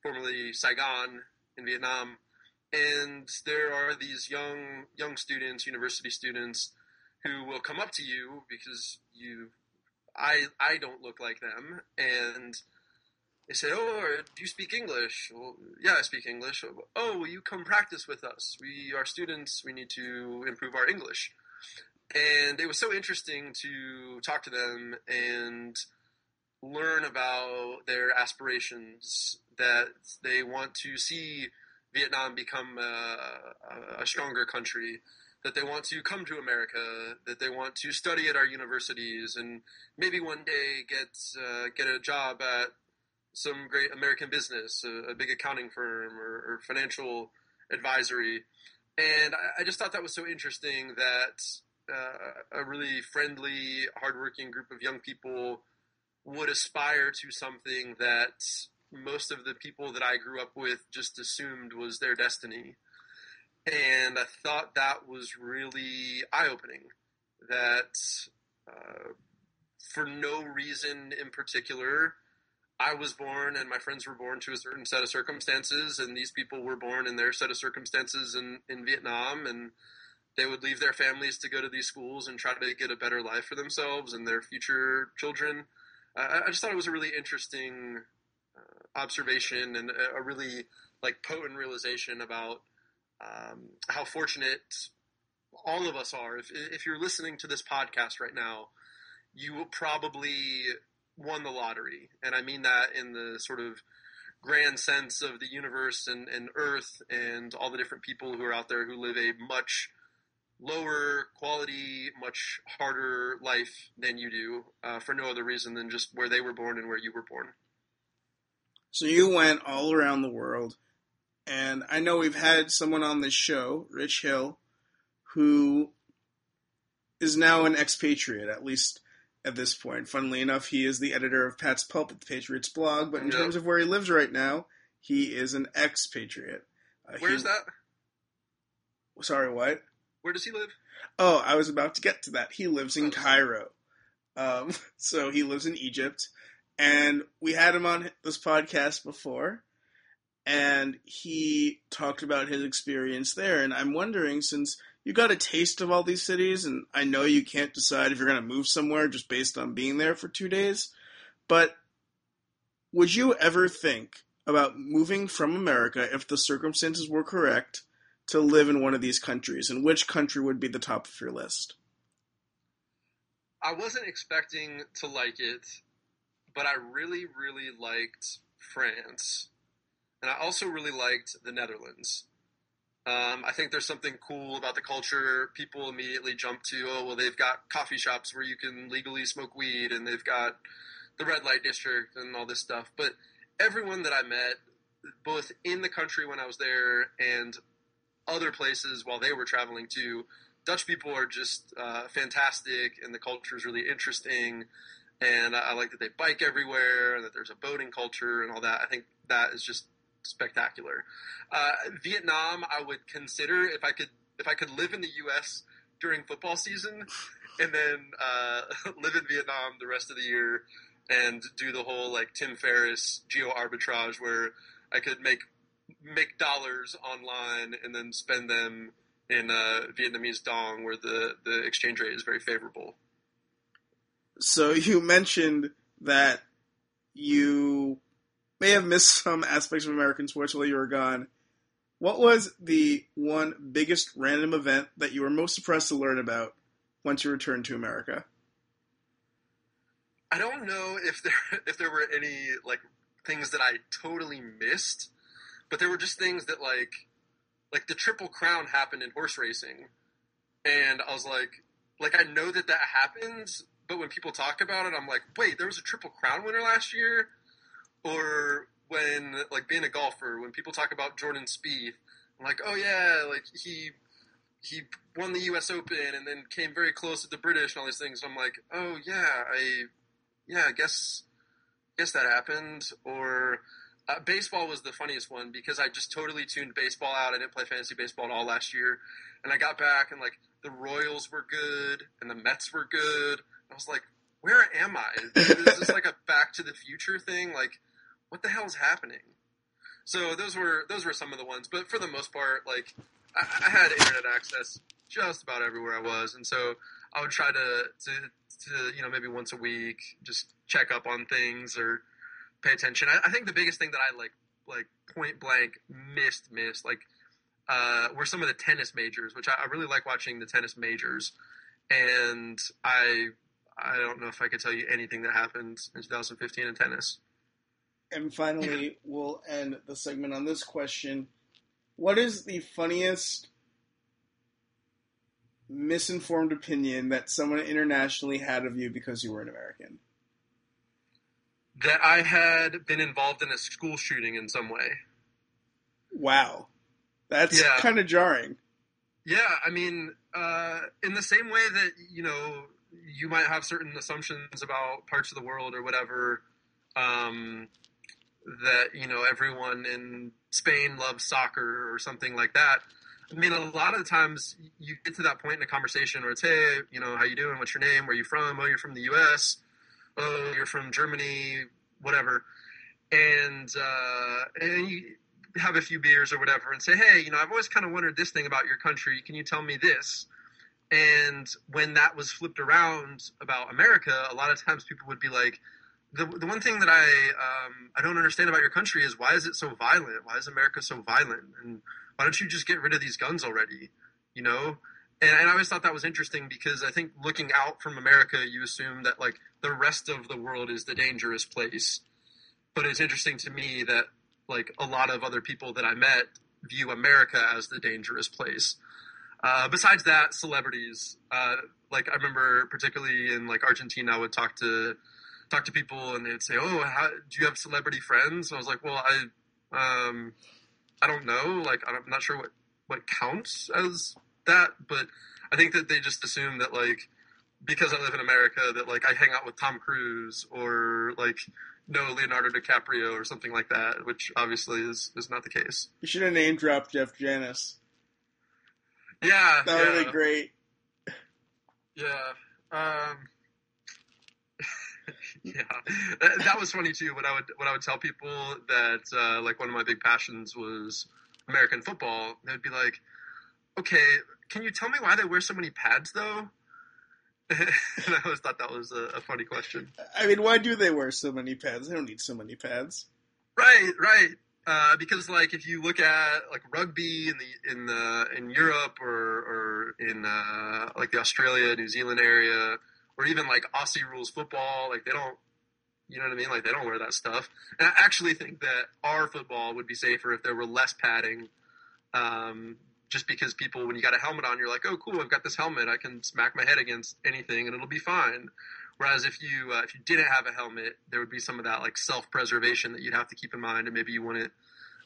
formerly Saigon in Vietnam, and there are these young young students, university students, who will come up to you because you, I I don't look like them, and they said, "Oh, do you speak English?" Well, yeah, I speak English. Oh, will you come practice with us? We are students. We need to improve our English. And it was so interesting to talk to them and learn about their aspirations that they want to see Vietnam become a, a, stronger country, that they want to come to America, that they want to study at our universities, and maybe one day get uh, get a job at some great American business, a, a big accounting firm or, or financial advisory. And I, I, just thought that was so interesting that uh, a really friendly, hardworking group of young people would aspire to something that most of the people that I grew up with just assumed was their destiny. And I thought that was really eye opening. That uh, for no reason in particular, I was born and my friends were born to a certain set of circumstances, and these people were born in their set of circumstances in, in Vietnam, and they would leave their families to go to these schools and try to get a better life for themselves and their future children. I, I just thought it was a really interesting uh, observation and a, a, really like potent realization about um, how fortunate all of us are. If, if you're listening to this podcast right now, you will probably won the lottery, and I mean that in the sort of grand sense of the universe and, and Earth and all the different people who are out there who live a much lower quality, much harder life than you do uh, for no other reason than just where they were born and where you were born. So you went all around the world, and I know we've had someone on this show, Rich Hill, who is now an expatriate, at least at this point. Funnily enough, he is the editor of Pats Pulpit the Patriots blog, but in terms of where he lives right now, he is an expatriate. Uh, Where's that? Sorry, what? Where does he live? Oh, I was about to get to that. He lives in oh. Cairo. Um, so he lives in Egypt. And we had him on this podcast before. And he talked about his experience there. And I'm wondering, since you got a taste of all these cities, and I know you can't decide if you're going to move somewhere just based on being there for two days, but would you ever think about moving from America if the circumstances were correct to live in one of these countries? And which country would be the top of your list? I wasn't expecting to like it, but I really, really liked France. And I also really liked the Netherlands. Um, I think there's something cool about the culture. People immediately jump to, oh, well, they've got coffee shops where you can legally smoke weed, and they've got the red light district and all this stuff. But everyone that I met, both in the country when I was there and other places while they were traveling too, Dutch people are just uh, fantastic, and the culture is really interesting. And I, I like that they bike everywhere, and that there's a boating culture and all that. I think that is just spectacular. Uh, Vietnam, I would consider if I could if I could live in the U.S. during football season, and then uh, live in Vietnam the rest of the year and do the whole like Tim Ferriss geo arbitrage where I could make make dollars online and then spend them in uh, Vietnamese dong where the, the exchange rate is very favorable. So you mentioned that you may have missed some aspects of American sports while you were gone. What was the one biggest random event that you were most surprised to learn about once you returned to America? I don't know if there if there were any like things that I totally missed, but there were just things that like like the triple crown happened in horse racing, and I was like, like I know that that happens, but when people talk about it, I'm like, wait, there was a triple crown winner last year or when like being a golfer, when people talk about Jordan Spieth, I'm like, oh yeah, like he he won the U.S. Open and then came very close to the British and all these things. I'm like, oh yeah, I yeah, I guess guess that happened. Or uh, baseball was the funniest one because I just totally tuned baseball out. I didn't play fantasy baseball at all last year, and I got back and like the Royals were good and the Mets were good. I was like, where am I? Is this like a Back to the Future thing? Like what the hell is happening? So those were those were some of the ones, but for the most part, like I, I had internet access just about everywhere I was, and so I would try to, to to you know maybe once a week just check up on things or pay attention. I, I think the biggest thing that I like like point blank missed missed like uh, were some of the tennis majors, which I, I really like watching the tennis majors, and I I don't know if I could tell you anything that happened in 2015 in tennis. And finally, we'll end the segment on this question. What is the funniest misinformed opinion that someone internationally had of you because you were an American? That I had been involved in a school shooting in some way. Wow. That's Yeah. kind of jarring. Yeah, I mean, uh, in the same way that you know you might have certain assumptions about parts of the world or whatever, um, that you know everyone in Spain loves soccer or something like that. I mean, a lot of the times you get to that point in a conversation where it's, hey, you know, how you doing? What's your name? Where you from? Oh, you're from the U.S. Oh, you're from Germany, whatever. And uh, and you have a few beers or whatever, and say, hey, you know, I've always kind of wondered this thing about your country. Can you tell me this? And when that was flipped around about America, a lot of times people would be like, the, the one thing that I um, I don't understand about your country is why is it so violent? Why is America so violent? And why don't you just get rid of these guns already? You know? And, and I always thought that was interesting because I think looking out from America, you assume that like the rest of the world is the dangerous place. But it's interesting to me that like a lot of other people that I met view America as the dangerous place. Uh, besides that, celebrities. Uh, like I remember, particularly in like Argentina, I would talk to talk to people, and they'd say, "Oh, how, do you have celebrity friends?" And I was like, "Well, I, um, I don't know. Like, I'm not sure what what counts as that, but I think that they just assume that like because I live in America, that like I hang out with Tom Cruise or like know Leonardo DiCaprio or something like that, which obviously is is not the case. You should have name dropped Jeff Janis. Yeah, That would yeah. been great. Yeah. Um, yeah, that, that was funny too. When I would when I would tell people that uh, like one of my big passions was American football, they'd be like, "Okay, can you tell me why they wear so many pads though?" and I always thought that was a, a funny question. I mean, why do they wear so many pads? They don't need so many pads. Right, right. Uh, because like if you look at like rugby in the in the in Europe or or in uh, like the Australia New Zealand area or even like Aussie rules football, like they don't, you know what I mean? Like they don't wear that stuff. And I actually think that our football would be safer if there were less padding. Um, just because people, when you got a helmet on, you're like, oh, cool, I've got this helmet, I can smack my head against anything and it'll be fine. Whereas if you uh, if you didn't have a helmet, there would be some of that like self preservation that you'd have to keep in mind, and maybe you wouldn't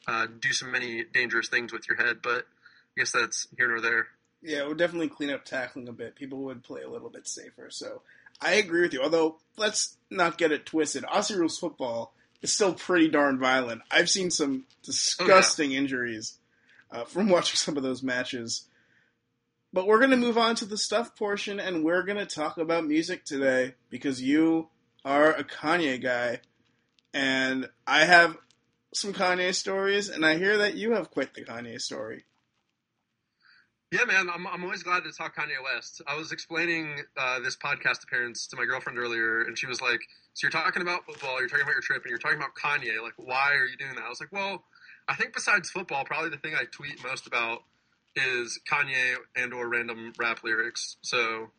uh, do so many dangerous things with your head. But I guess that's here nor there. Yeah, it would definitely clean up tackling a bit. People would play a little bit safer. So I agree with you. Although let's not get it twisted. Aussie rules football is still pretty darn violent. I've seen some disgusting injuries uh, from watching some of those matches. But we're going to move on to the stuff portion, and we're going to talk about music today because you are a Kanye guy, and I have some Kanye stories, and I hear that you have quite the Kanye story. Yeah, man, I'm, I'm always glad to talk Kanye West. I was explaining uh, this podcast appearance to my girlfriend earlier, and she was like, "So you're talking about football, you're talking about your trip, and you're talking about Kanye. Like, why are you doing that?" I was like, "Well, I think besides football, probably the thing I tweet most about is Kanye and or random rap lyrics. So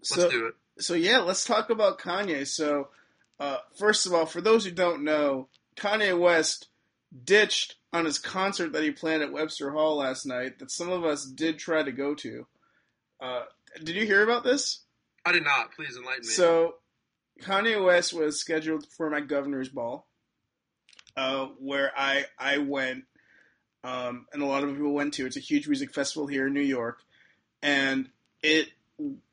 let's So, do it. so yeah, let's talk about Kanye. So, uh, first of all, for those who don't know, Kanye West ditched on his concert that he planned at Webster Hall last night. That some of us did try to go to. Uh, did you hear about this? I did not. Please enlighten me. So, Kanye West was scheduled for my governor's ball, uh, where I I went, um, and a lot of people went to. It's a huge music festival here in New York, and it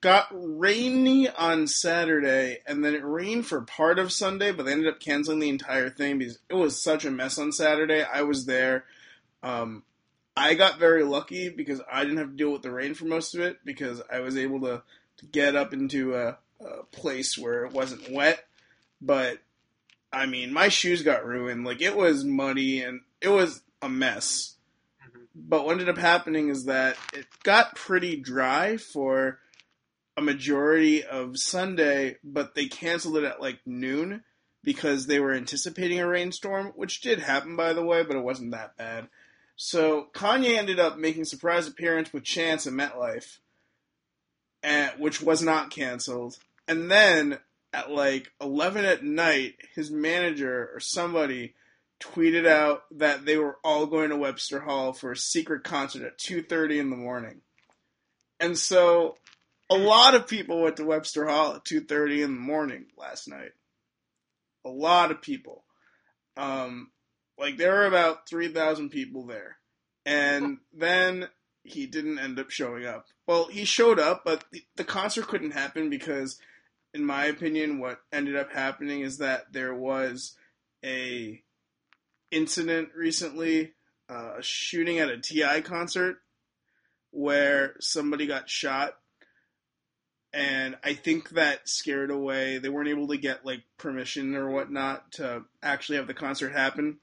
got rainy on Saturday, and then it rained for part of Sunday, but they ended up canceling the entire thing because it was such a mess on Saturday. I was there. Um, I got very lucky because I didn't have to deal with the rain for most of it because I was able to, to get up into a, a place where it wasn't wet. But I mean, my shoes got ruined. Like it was muddy and it was a mess. Mhm. But what ended up happening is that it got pretty dry for a majority of Sunday, but they canceled it at like noon because they were anticipating a rainstorm, which did happen by the way, but it wasn't that bad. So Kanye ended up making surprise appearance with Chance at MetLife, and, which was not canceled. And then at like 11 at night, his manager or somebody tweeted out that they were all going to Webster Hall for a secret concert at 2:30 in the morning. And so a lot of people went to Webster Hall at 2:30 in the morning last night. A lot of people. Um, like there were about 3,000 people there. And then he didn't end up showing up. Well, he showed up, but the concert couldn't happen because in my opinion what ended up happening is that there was a incident recently, uh, a shooting at a TI concert where somebody got shot and I think that scared away. They weren't able to get like permission or whatnot to actually have the concert happen.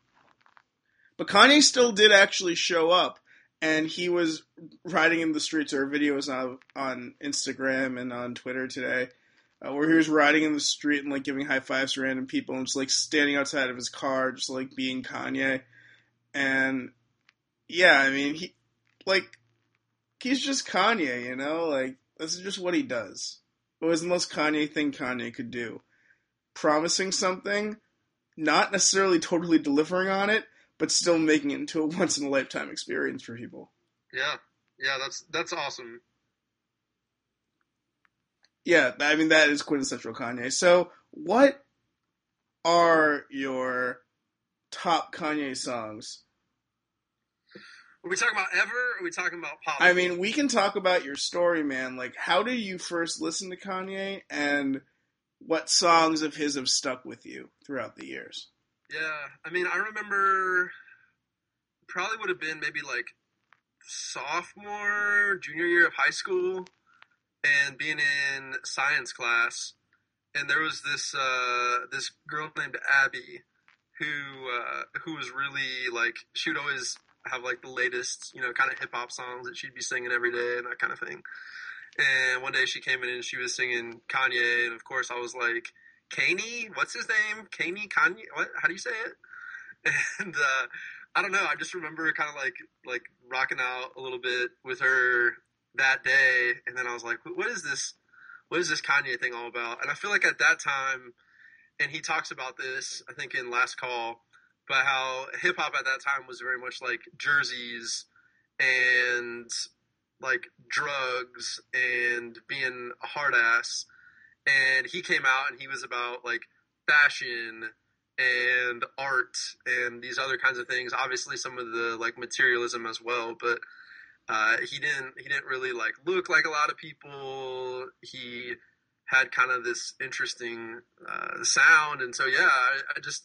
But Kanye still did actually show up, and he was riding in the streets. There are videos on on Instagram and on Twitter today uh, where he was riding in the street and like giving high fives to random people and just like standing outside of his car, just like being Kanye. And yeah, I mean he like he's just Kanye, you know, like this is just what he does. It was the most Kanye thing Kanye could do. Promising something, not necessarily totally delivering on it, but still making it into a once in a lifetime experience for people. Yeah. Yeah, that's that's awesome. Yeah, I mean that is quintessential Kanye. So, what are your top Kanye songs? Are we talking about ever? Or are we talking about pop? I mean, we can talk about your story, man. Like, how did you first listen to Kanye, and what songs of his have stuck with you throughout the years? Yeah, I mean, I remember probably would have been maybe like sophomore, junior year of high school, and being in science class, and there was this uh, this girl named Abby who uh, who was really like she would always have like the latest, you know, kind of hip hop songs that she'd be singing every day and that kind of thing. And one day she came in and she was singing Kanye, and of course I was like, Kanye, what's his name? Kanye, Kanye, what? How do you say it? And uh, I don't know. I just remember kind of like like rocking out a little bit with her that day, and then I was like, what is this? What is this Kanye thing all about? And I feel like at that time, and he talks about this, I think in Last Call but how hip hop at that time was very much like jerseys and like drugs and being a hard ass. And he came out and he was about like fashion and art and these other kinds of things. Obviously, some of the like materialism as well, but uh, he didn't he didn't really like look like a lot of people. He had kind of this interesting uh, sound, and so yeah, I, I just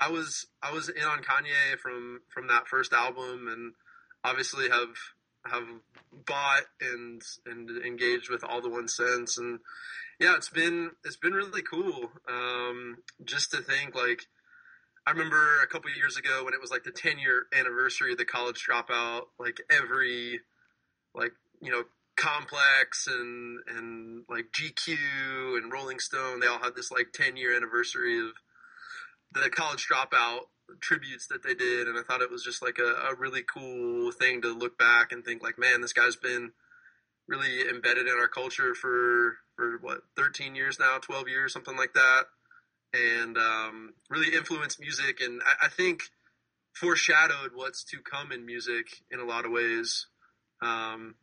I was I was in on Kanye from from that first album, and obviously have have bought and and engaged with all the one since, and yeah, it's been it's been really cool. Um, just to think like. I remember a couple years ago when it was like the 10 year anniversary of the college dropout, like every, like, you know, Complex and, and like GQ and Rolling Stone, they all had this like 10 year anniversary of the college dropout tributes that they did, and I thought it was just like a, a really cool thing to look back and think like, man, this guy's been really embedded in our culture for for what 13 years now, 12 years, something like that, and um, really influenced music, and I, I, think foreshadowed what's to come in music in a lot of ways. Um,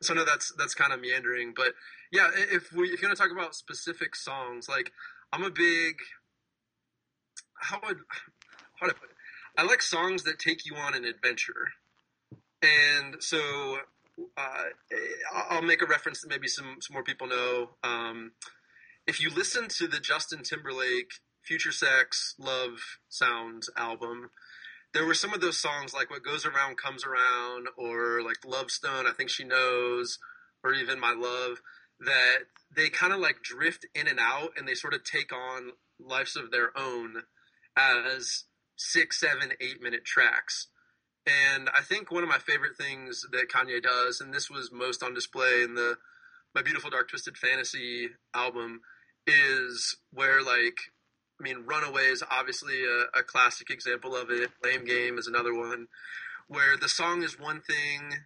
so no, that's that's kind of meandering, but yeah, if we if you're gonna talk about specific songs, like I'm a big how would how to put it? I like songs that take you on an adventure, and so uh, I'll make a reference that maybe some some more people know. Um, if you listen to the Justin Timberlake Future Sex Love Sounds album, there were some of those songs like "What Goes Around Comes Around" or like "LoveStoned," I think she knows, or even "My Love." That they kind of like drift in and out, and they sort of take on lives of their own as six, seven, eight minute tracks. And I think one of my favorite things that Kanye does, and this was most on display in the My Beautiful Dark Twisted Fantasy album, is where like I mean, Runaway is obviously a, a classic example of it. Blame Game is another one where the song is one thing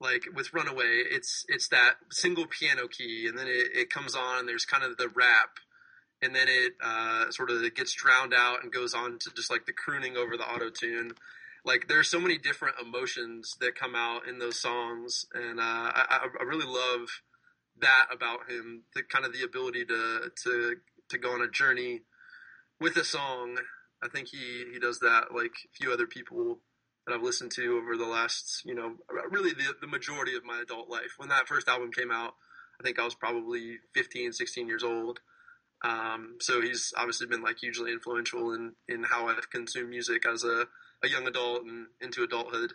like with runaway it's it's that single piano key and then it, it comes on and there's kind of the rap and then it uh, sort of gets drowned out and goes on to just like the crooning over the auto tune like there's so many different emotions that come out in those songs and uh, I, I really love that about him the kind of the ability to to to go on a journey with a song i think he he does that like a few other people that I've listened to over the last, you know, really the, the majority of my adult life. When that first album came out, I think I was probably 15, 16 years old. Um, so he's obviously been like hugely influential in, in how I've consumed music as a, a young adult and into adulthood.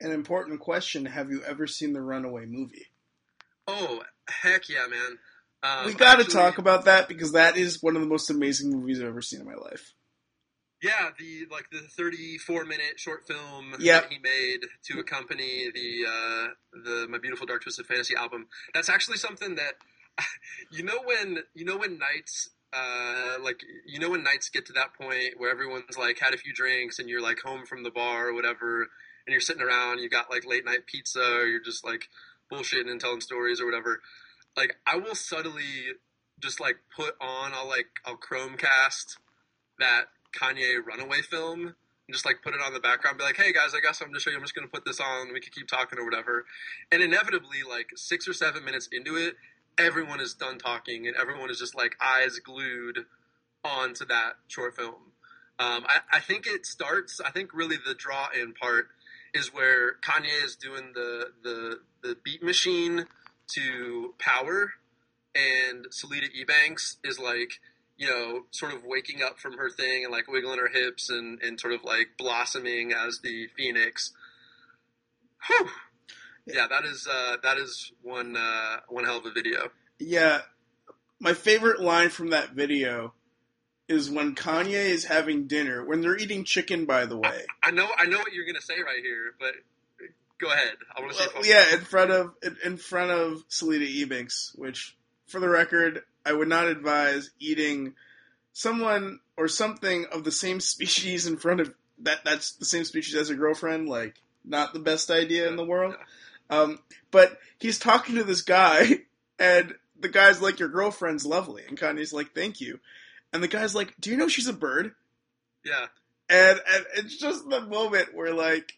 An important question Have you ever seen the Runaway movie? Oh, heck yeah, man. Um, we got to talk about that because that is one of the most amazing movies I've ever seen in my life. Yeah, the like the 34 minute short film yep. that he made to accompany the uh, the My Beautiful Dark Twisted Fantasy album. That's actually something that you know when you know when nights uh, like you know when nights get to that point where everyone's like had a few drinks and you're like home from the bar or whatever and you're sitting around you got like late night pizza or you're just like bullshitting and telling stories or whatever like i will subtly just like put on i'll like i'll chromecast that Kanye Runaway film and just like put it on the background, be like, hey guys, I guess I'm just show you, I'm just gonna put this on, we can keep talking or whatever. And inevitably, like six or seven minutes into it, everyone is done talking and everyone is just like eyes glued onto that short film. Um, I, I think it starts. I think really the draw in part is where Kanye is doing the the the beat machine to Power, and Selita Ebanks is like you know, sort of waking up from her thing and like wiggling her hips and, and sort of like blossoming as the phoenix. Whew. Yeah, that is uh, that is one uh, one hell of a video. Yeah, my favorite line from that video is when Kanye is having dinner when they're eating chicken. By the way, I, I know I know what you're gonna say right here, but go ahead. I want to well, see. yeah, in front of in front of Selita Ebanks, which for the record, I would not advise eating someone or something of the same species in front of that. That's the same species as a girlfriend. Like, not the best idea yeah, in the world. Yeah. Um, but he's talking to this guy, and the guy's like, "Your girlfriend's lovely," and Kanye's like, "Thank you," and the guy's like, "Do you know she's a bird?" Yeah. And and it's just the moment where like,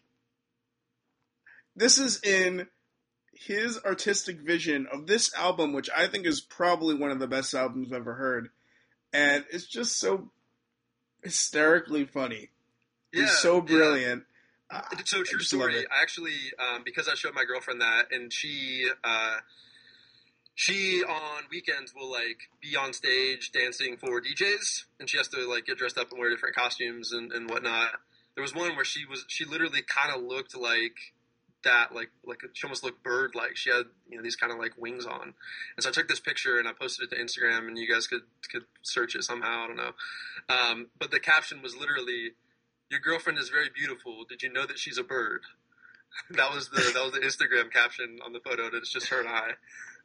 this is in his artistic vision of this album, which I think is probably one of the best albums I've ever heard, and it's just so hysterically funny. Yeah, it's so brilliant. Yeah. So true story. I actually, um, because I showed my girlfriend that, and she, uh, she on weekends will like be on stage dancing for DJs, and she has to like get dressed up and wear different costumes and, and whatnot. There was one where she was, she literally kind of looked like that like like she almost looked bird like she had you know these kind of like wings on and so i took this picture and i posted it to instagram and you guys could could search it somehow i don't know um, but the caption was literally your girlfriend is very beautiful did you know that she's a bird that was the that was the instagram caption on the photo that it's just her and i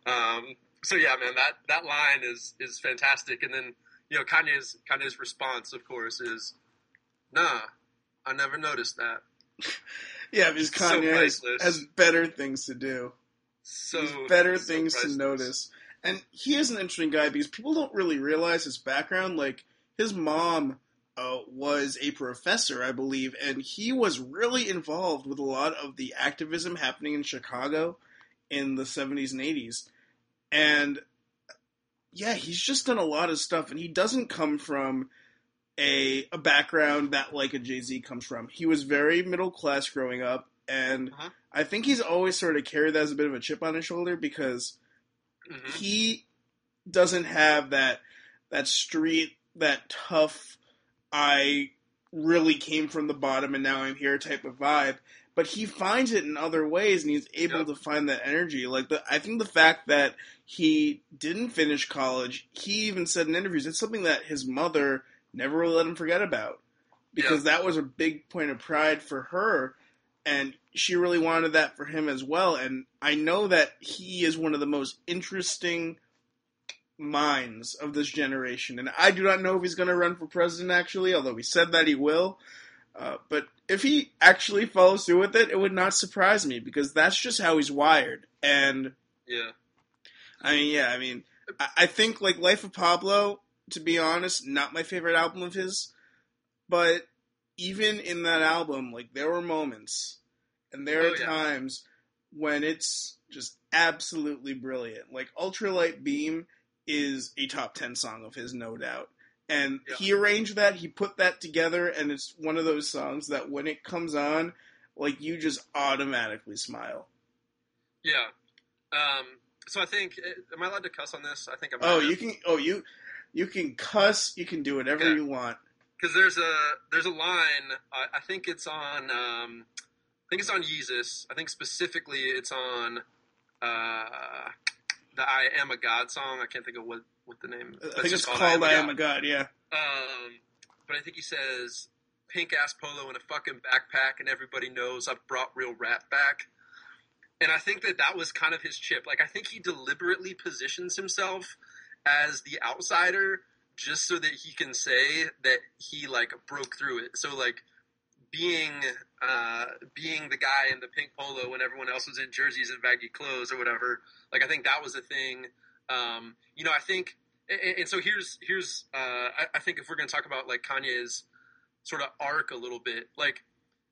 um, so yeah man that that line is is fantastic and then you know kanye's kanye's response of course is nah i never noticed that yeah, because Kanye so has, better things to do. So better so things priceless. to notice. And he is an interesting guy because people don't really realize his background. Like his mom uh, was a professor, I believe, and he was really involved with a lot of the activism happening in Chicago in the 70s and 80s. And yeah, he's just done a lot of stuff, and he doesn't come from a a background that like a Jay Z comes from. He was very middle class growing up, and uh-huh. I think he's always sort of carried that as a bit of a chip on his shoulder because mm-hmm. he doesn't have that that street that tough. I really came from the bottom and now I'm here type of vibe. But he finds it in other ways, and he's able yep. to find that energy. Like the, I think the fact that he didn't finish college, he even said in interviews, it's something that his mother never really let him forget about because yeah. that was a big point of pride for her and she really wanted that for him as well and i know that he is one of the most interesting minds of this generation. And I do not know if he's going to run for president, actually, although he said that he will. Uh, but if he actually follows through with it, it would not surprise me because that's just how he's wired. And Yeah. I mean, yeah, I mean, I, I think like Life of Pablo, to be honest, not my favorite album of his, but even in that album, like there were moments and there Oh, are yeah. times when it's just absolutely brilliant. Like Ultralight Beam is a top 10 song of his, no doubt. And Yeah. he arranged that, he put that together, and it's one of those songs that when it comes on, like you just automatically smile. Yeah. Um, so I think, eh, am I allowed to cuss on this? I think I'm. Oh, you can. Oh, you. You can cuss. You can do whatever you want. because there's a there's a line. I, I think it's on. Um, I think it's on Jesus. I think specifically it's on uh, the "I Am a God" song. I can't think of what what the name. I think it's just called "I Am God." a God." Yeah. Um, but I think he says pink ass polo and a fucking backpack, and everybody knows I've brought real rap back. And I think that that was kind of his chip. Like I think he deliberately positions himself as the outsider just so that he can say that he like broke through it. So like being uh, being the guy in the pink polo when everyone else was in jerseys and baggy clothes or whatever. Like I think that was a thing. Um, you know, I think and, and so here's here's uh, I, I think if we're going to talk about like Kanye's sort of arc a little bit, like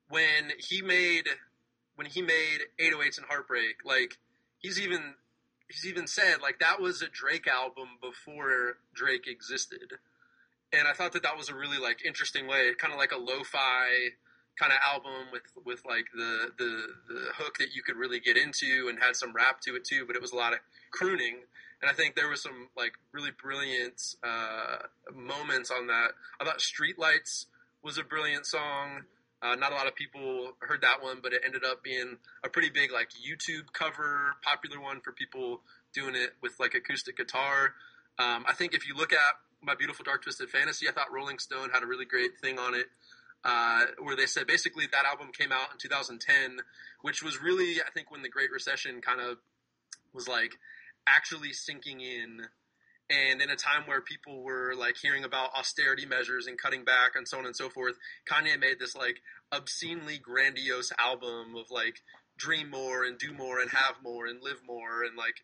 when he made when he made 808s and Heartbreak, like he's even he's even said like that was a Drake album before Drake existed, and I thought that that was a really like interesting way, kind of like a lo-fi kind of album with with like the the the hook that you could really get into and had some rap to it too, but it was a lot of crooning and I think there was some like really brilliant uh, moments on that. I thought "Streetlights" was a brilliant song. Uh, not a lot of people heard that one, but it ended up being a pretty big like YouTube cover, popular one for people doing it with like acoustic guitar. Um, I think if you look at "My Beautiful Dark Twisted Fantasy," I thought Rolling Stone had a really great thing on it. Uh, where they said basically that album came out in 2010, which was really I think when the Great Recession kind of was like actually sinking in and in a time where people were like hearing about austerity measures and cutting back and so on and so forth kanye made this like obscenely grandiose album of like dream more and do more and have more and live more and like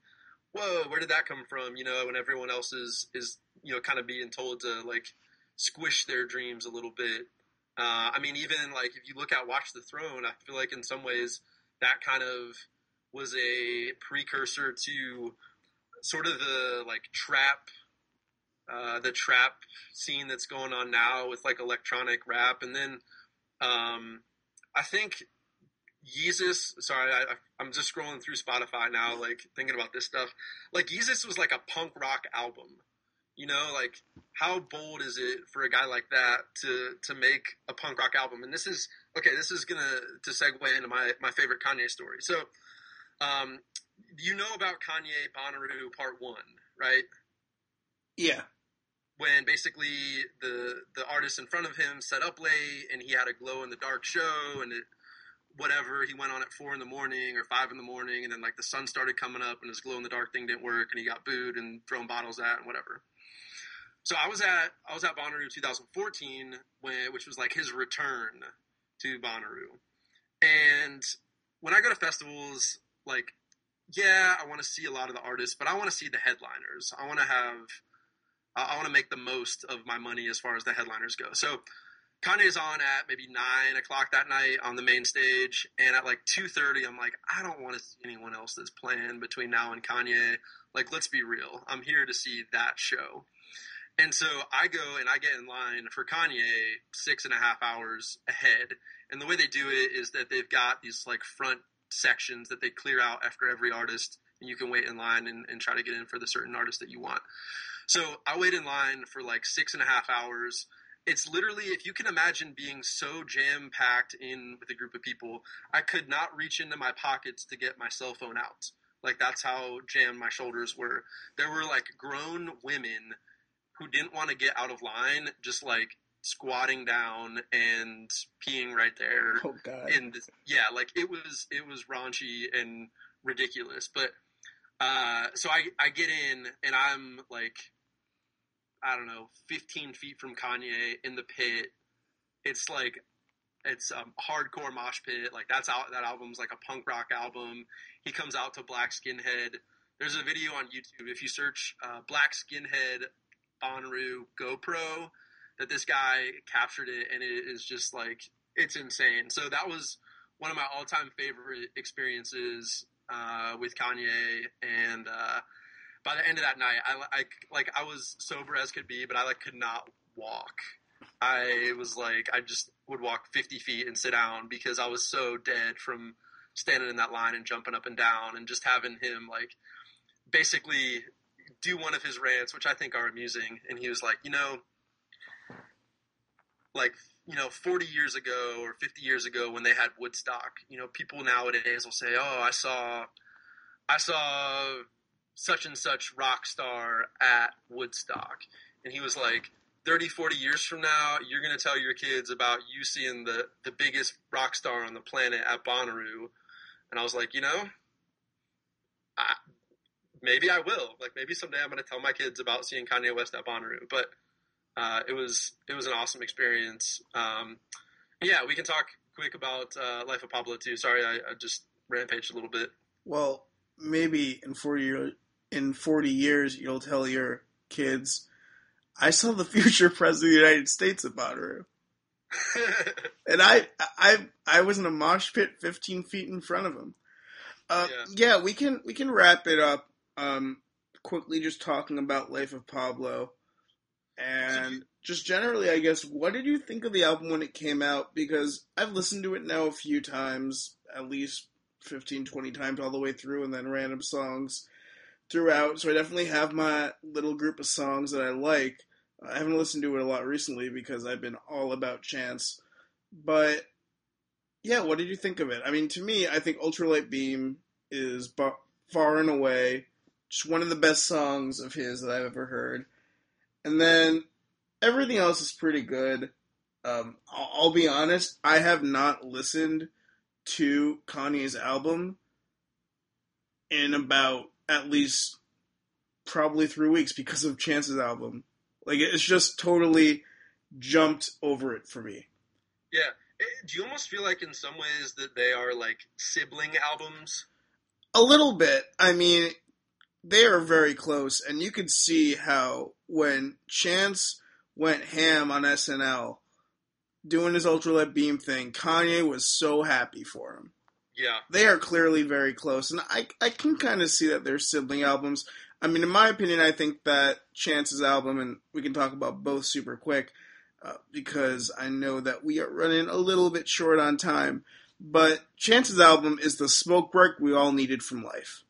whoa where did that come from you know when everyone else is is you know kind of being told to like squish their dreams a little bit. Uh, i mean even like if you look at watch the throne i feel like in some ways that kind of was a precursor to sort of the like trap uh, the trap scene that's going on now with like electronic rap. And then um, i think Yeezus, sorry, I, I'm just scrolling through Spotify now, like thinking about this stuff. Like Yeezus was like a punk rock album, you know. Like how bold is it for a guy like that to to make a punk rock album? And this is okay. This is gonna to segue into my my favorite Kanye story. So, um, you know about Kanye Bonnaroo Part One, right? Yeah. when basically the the artist in front of him set up late and he had a glow in the dark show and it whatever he went on at four in the morning or five in the morning and then like the sun started coming up and his glow in the dark thing didn't work and he got booed and thrown bottles at and whatever so i was at i was at bonnaroo 2014 when which was like his return to bonnaroo and when i go to festivals like yeah i want to see a lot of the artists but i want to see the headliners i want to have I, want to make the most of my money as far as the headliners go. So Kanye's on at maybe nine o'clock that night on the main stage, and at like two thirty, I'm like, I don't want to see anyone else that's playing between now and Kanye. Like, let's be real, I'm here to see that show. And so I go and I get in line for Kanye six and a half hours ahead. And the way they do it is that they've got these like front sections that they clear out after every artist, and you can wait in line and, and try to get in for the certain artist that you want. So I wait in line for like six and a half hours. It's literally, if you can imagine being so jam packed in with a group of people, I could not reach into my pockets to get my cell phone out. Like that's how jammed my shoulders were. There were like grown women who didn't want to get out of line, just like squatting down and peeing right there Oh God. and yeah, like it was it was raunchy and ridiculous. But Uh, so I I get in and I'm like, I don't know, 15 feet from Kanye in the pit. It's like it's a hardcore mosh pit. Like that's out. That album's like a punk rock album. He comes out to Black Skinhead. There's a video on YouTube. If you search uh, Black Skinhead Bonnaroo GoPro, that this guy captured it, and it is just like it's insane. So that was one of my all-time favorite experiences uh, with Kanye, and uh, by the end of that night, I, I like I was sober as could be, but I like could not walk. I was like, I just would walk 50 feet and sit down because I was so dead from standing in that line and jumping up and down and just having him like basically do one of his rants, which I think are amusing. And he was like, you know, like, you know, 40 years ago or 50 years ago when they had Woodstock, you know, people nowadays will say, oh, I saw, I saw such and such rock star at Woodstock. And he was like, 30, 40 years from now, you're going to tell your kids about you seeing the, the biggest rock star on the planet at Bonnaroo. And I was like, you know, I, maybe I will. Like maybe someday I'm going to tell my kids about seeing Kanye West at Bonnaroo. But uh, it was it was an awesome experience. Um, yeah, we can talk quick about uh, Life of Pablo too. Sorry, I, I, just rampaged a little bit. Well, maybe in forty in forty years you'll tell your kids, "I saw the future president of the United States at Bonnaroo." and I, I, I was in a mosh pit 15 feet in front of him. Uh, yeah. yeah. we can we can wrap it up. Um, quickly, just talking about Life of Pablo, and just generally, I guess, what did you think of the album when it came out? Because I've listened to it now a few times, at least 15, 20 times all the way through, and then random songs throughout. So I definitely have my little group of songs that I like. I haven't listened to it a lot recently because I've been all about Chance. But yeah, what did you think of it? I mean, to me, I think Ultralight Beam is far and away just one of the best songs of his that I've ever heard. And then everything else is pretty good. Um, I'll, I'll be honest, I have not listened to Kanye's album in about at least probably three weeks because of Chance's album. Like it's just totally jumped over it for me. Yeah. Do you almost feel like in some ways that they are like sibling albums? A little bit. I mean, they are very close, and you could see how when Chance went ham on SNL doing his ultralight beam thing, Kanye was so happy for him. Yeah. They are clearly very close, and I I can kind of see that they're sibling albums. I mean, in my opinion, I think that Chance's album, and we can talk about both super quick, uh, because I know that we are running a little bit short on time. But Chance's album is the smoke break we all needed from life.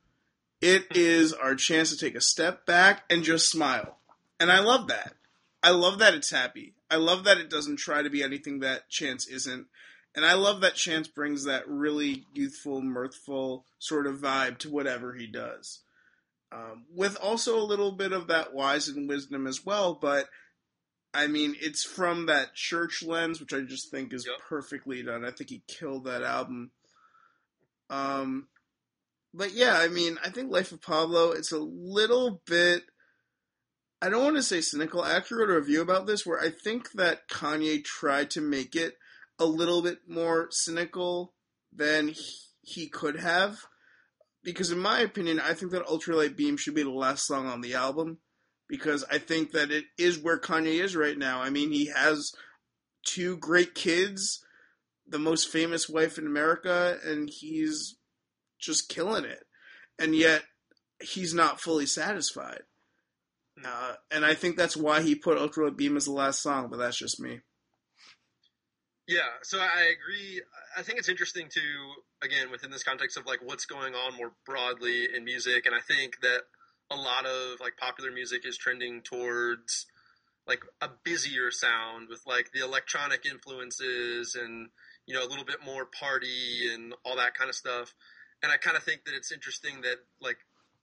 It is our chance to take a step back and just smile. And I love that. I love that it's happy. I love that it doesn't try to be anything that Chance isn't. And I love that Chance brings that really youthful, mirthful sort of vibe to whatever he does um, with also a little bit of that wise and wisdom as well. But I mean, it's from that church lens, which I just think is yep. perfectly done. I think he killed that album. Um, but yeah, I mean, I think Life of Pablo. It's a little bit. I don't want to say cynical. I actually wrote a review about this where I think that Kanye tried to make it a little bit more cynical than he, he could have because in my opinion, I think that Ultralight Beam should be the last song on the album because I think that it is where Kanye is right now. I mean, he has two great kids, the most famous wife in America, and he's just killing it. And yet, he's not fully satisfied. Uh, and I think that's why he put Ultralight Beam as the last song, but that's just me. Yeah, so I agree. I think it's interesting to again within this context of like what's going on more broadly in music, and I think that a lot of like popular music is trending towards like a busier sound with like the electronic influences and you know a little bit more party and all that kind of stuff. And I kind of think that it's interesting that like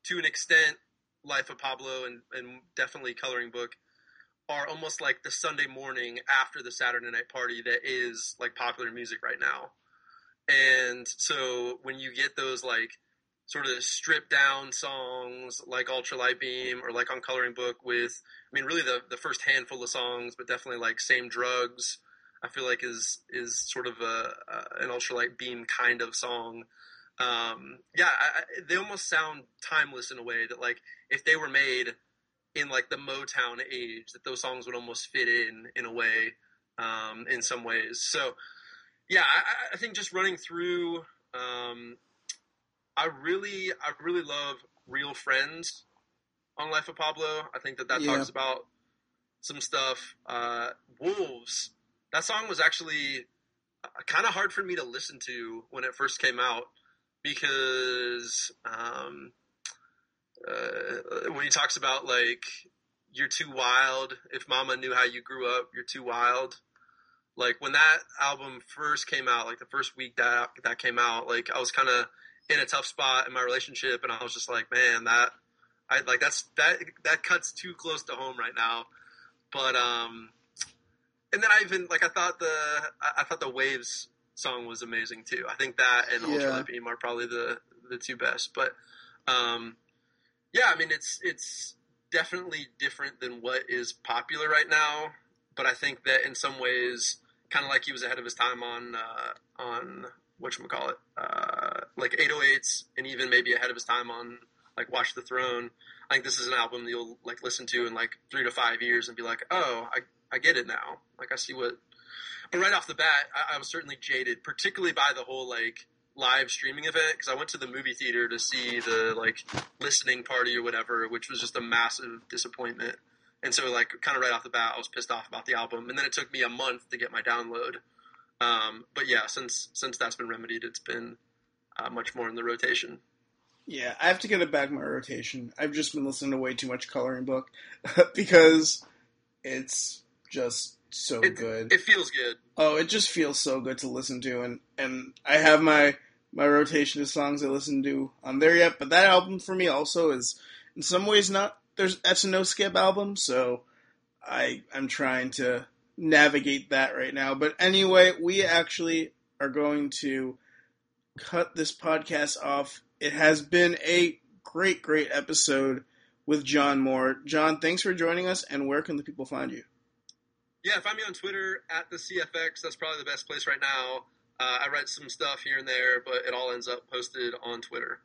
to an extent, Life of Pablo and, and definitely Coloring Book are almost like the Sunday morning after the Saturday night party that is like popular music right now. And so when you get those like sort of stripped down songs like Ultralight Beam or like on Coloring Book with, I mean, really the, the first handful of songs, but definitely like Same Drugs, I feel like is, is sort of a, a an Ultralight Beam kind of song. Um, yeah, I, they almost sound timeless in a way that like if they were made in like the Motown age, that those songs would almost fit in in a way, um, in some ways. So yeah, I, I think just running through, um, I really, I really love Real Friends on Life of Pablo. I think that that Yeah. talks about some stuff. Uh, Wolves, that song was actually kind of hard for me to listen to when it first came out because um, uh, when he talks about like you're too wild. If Mama knew how you grew up, you're too wild. Like when that album first came out, like the first week that that came out, like I was kind of in a tough spot in my relationship, and I was just like, man, that I like that's that that cuts too close to home right now. But um, and then I even like I thought the I, I thought the Waves song was amazing too. I think that and Yeah. Ultralight Beam are probably the the two best. But um, yeah, I mean it's it's definitely different than what is popular right now. But I think that in some ways, kind of like he was ahead of his time on uh, on what you call it, uh, like 808s, and even maybe ahead of his time on like Watch the Throne. I think this is an album that you'll like listen to in like three to five years and be like, oh, I I get it now. Like I see what. But right off the bat, I, I was certainly jaded, particularly by the whole like live streaming event because I went to the movie theater to see the like listening party or whatever, which was just a massive disappointment. And so, like, kind of right off the bat, I was pissed off about the album, and then it took me a month to get my download. Um, but yeah, since since that's been remedied, it's been uh, much more in the rotation. Yeah, I have to get it back in my rotation. I've just been listening to way too much coloring book because it's just so It, good. it feels good. oh, it just feels so good to listen to, and and I have my my rotation of songs I listen to on there yet. But that album for me also is in some ways not there's that's a no skip album, so I I'm trying to navigate that right now. But anyway, we actually are going to cut this podcast off. It has been a great, great episode with Jon Moore. Jon, thanks for joining us, and where can the people find you? Yeah, find me on Twitter at the CFX. That's probably the best place right now. Uh, I write some stuff here and there, but it all ends up posted on Twitter.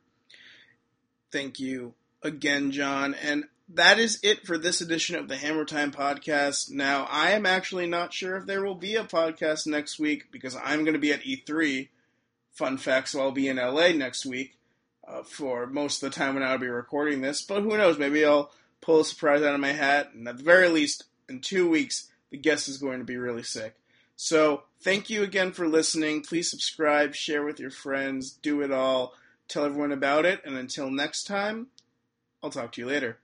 Thank you again, Jon. And that is it for this edition of the Hammertime podcast. Now, I am actually not sure if there will be a podcast next week because I'm going to be at E3. Fun fact, so I'll be in LA next week uh, for most of the time when I'll be recording this. But who knows? Maybe I'll pull a surprise out of my hat. And at the very least, in two weeks, the guest is going to be really sick. So, thank you again for listening. Please subscribe, share with your friends, do it all, tell everyone about it. And until next time, I'll talk to you later.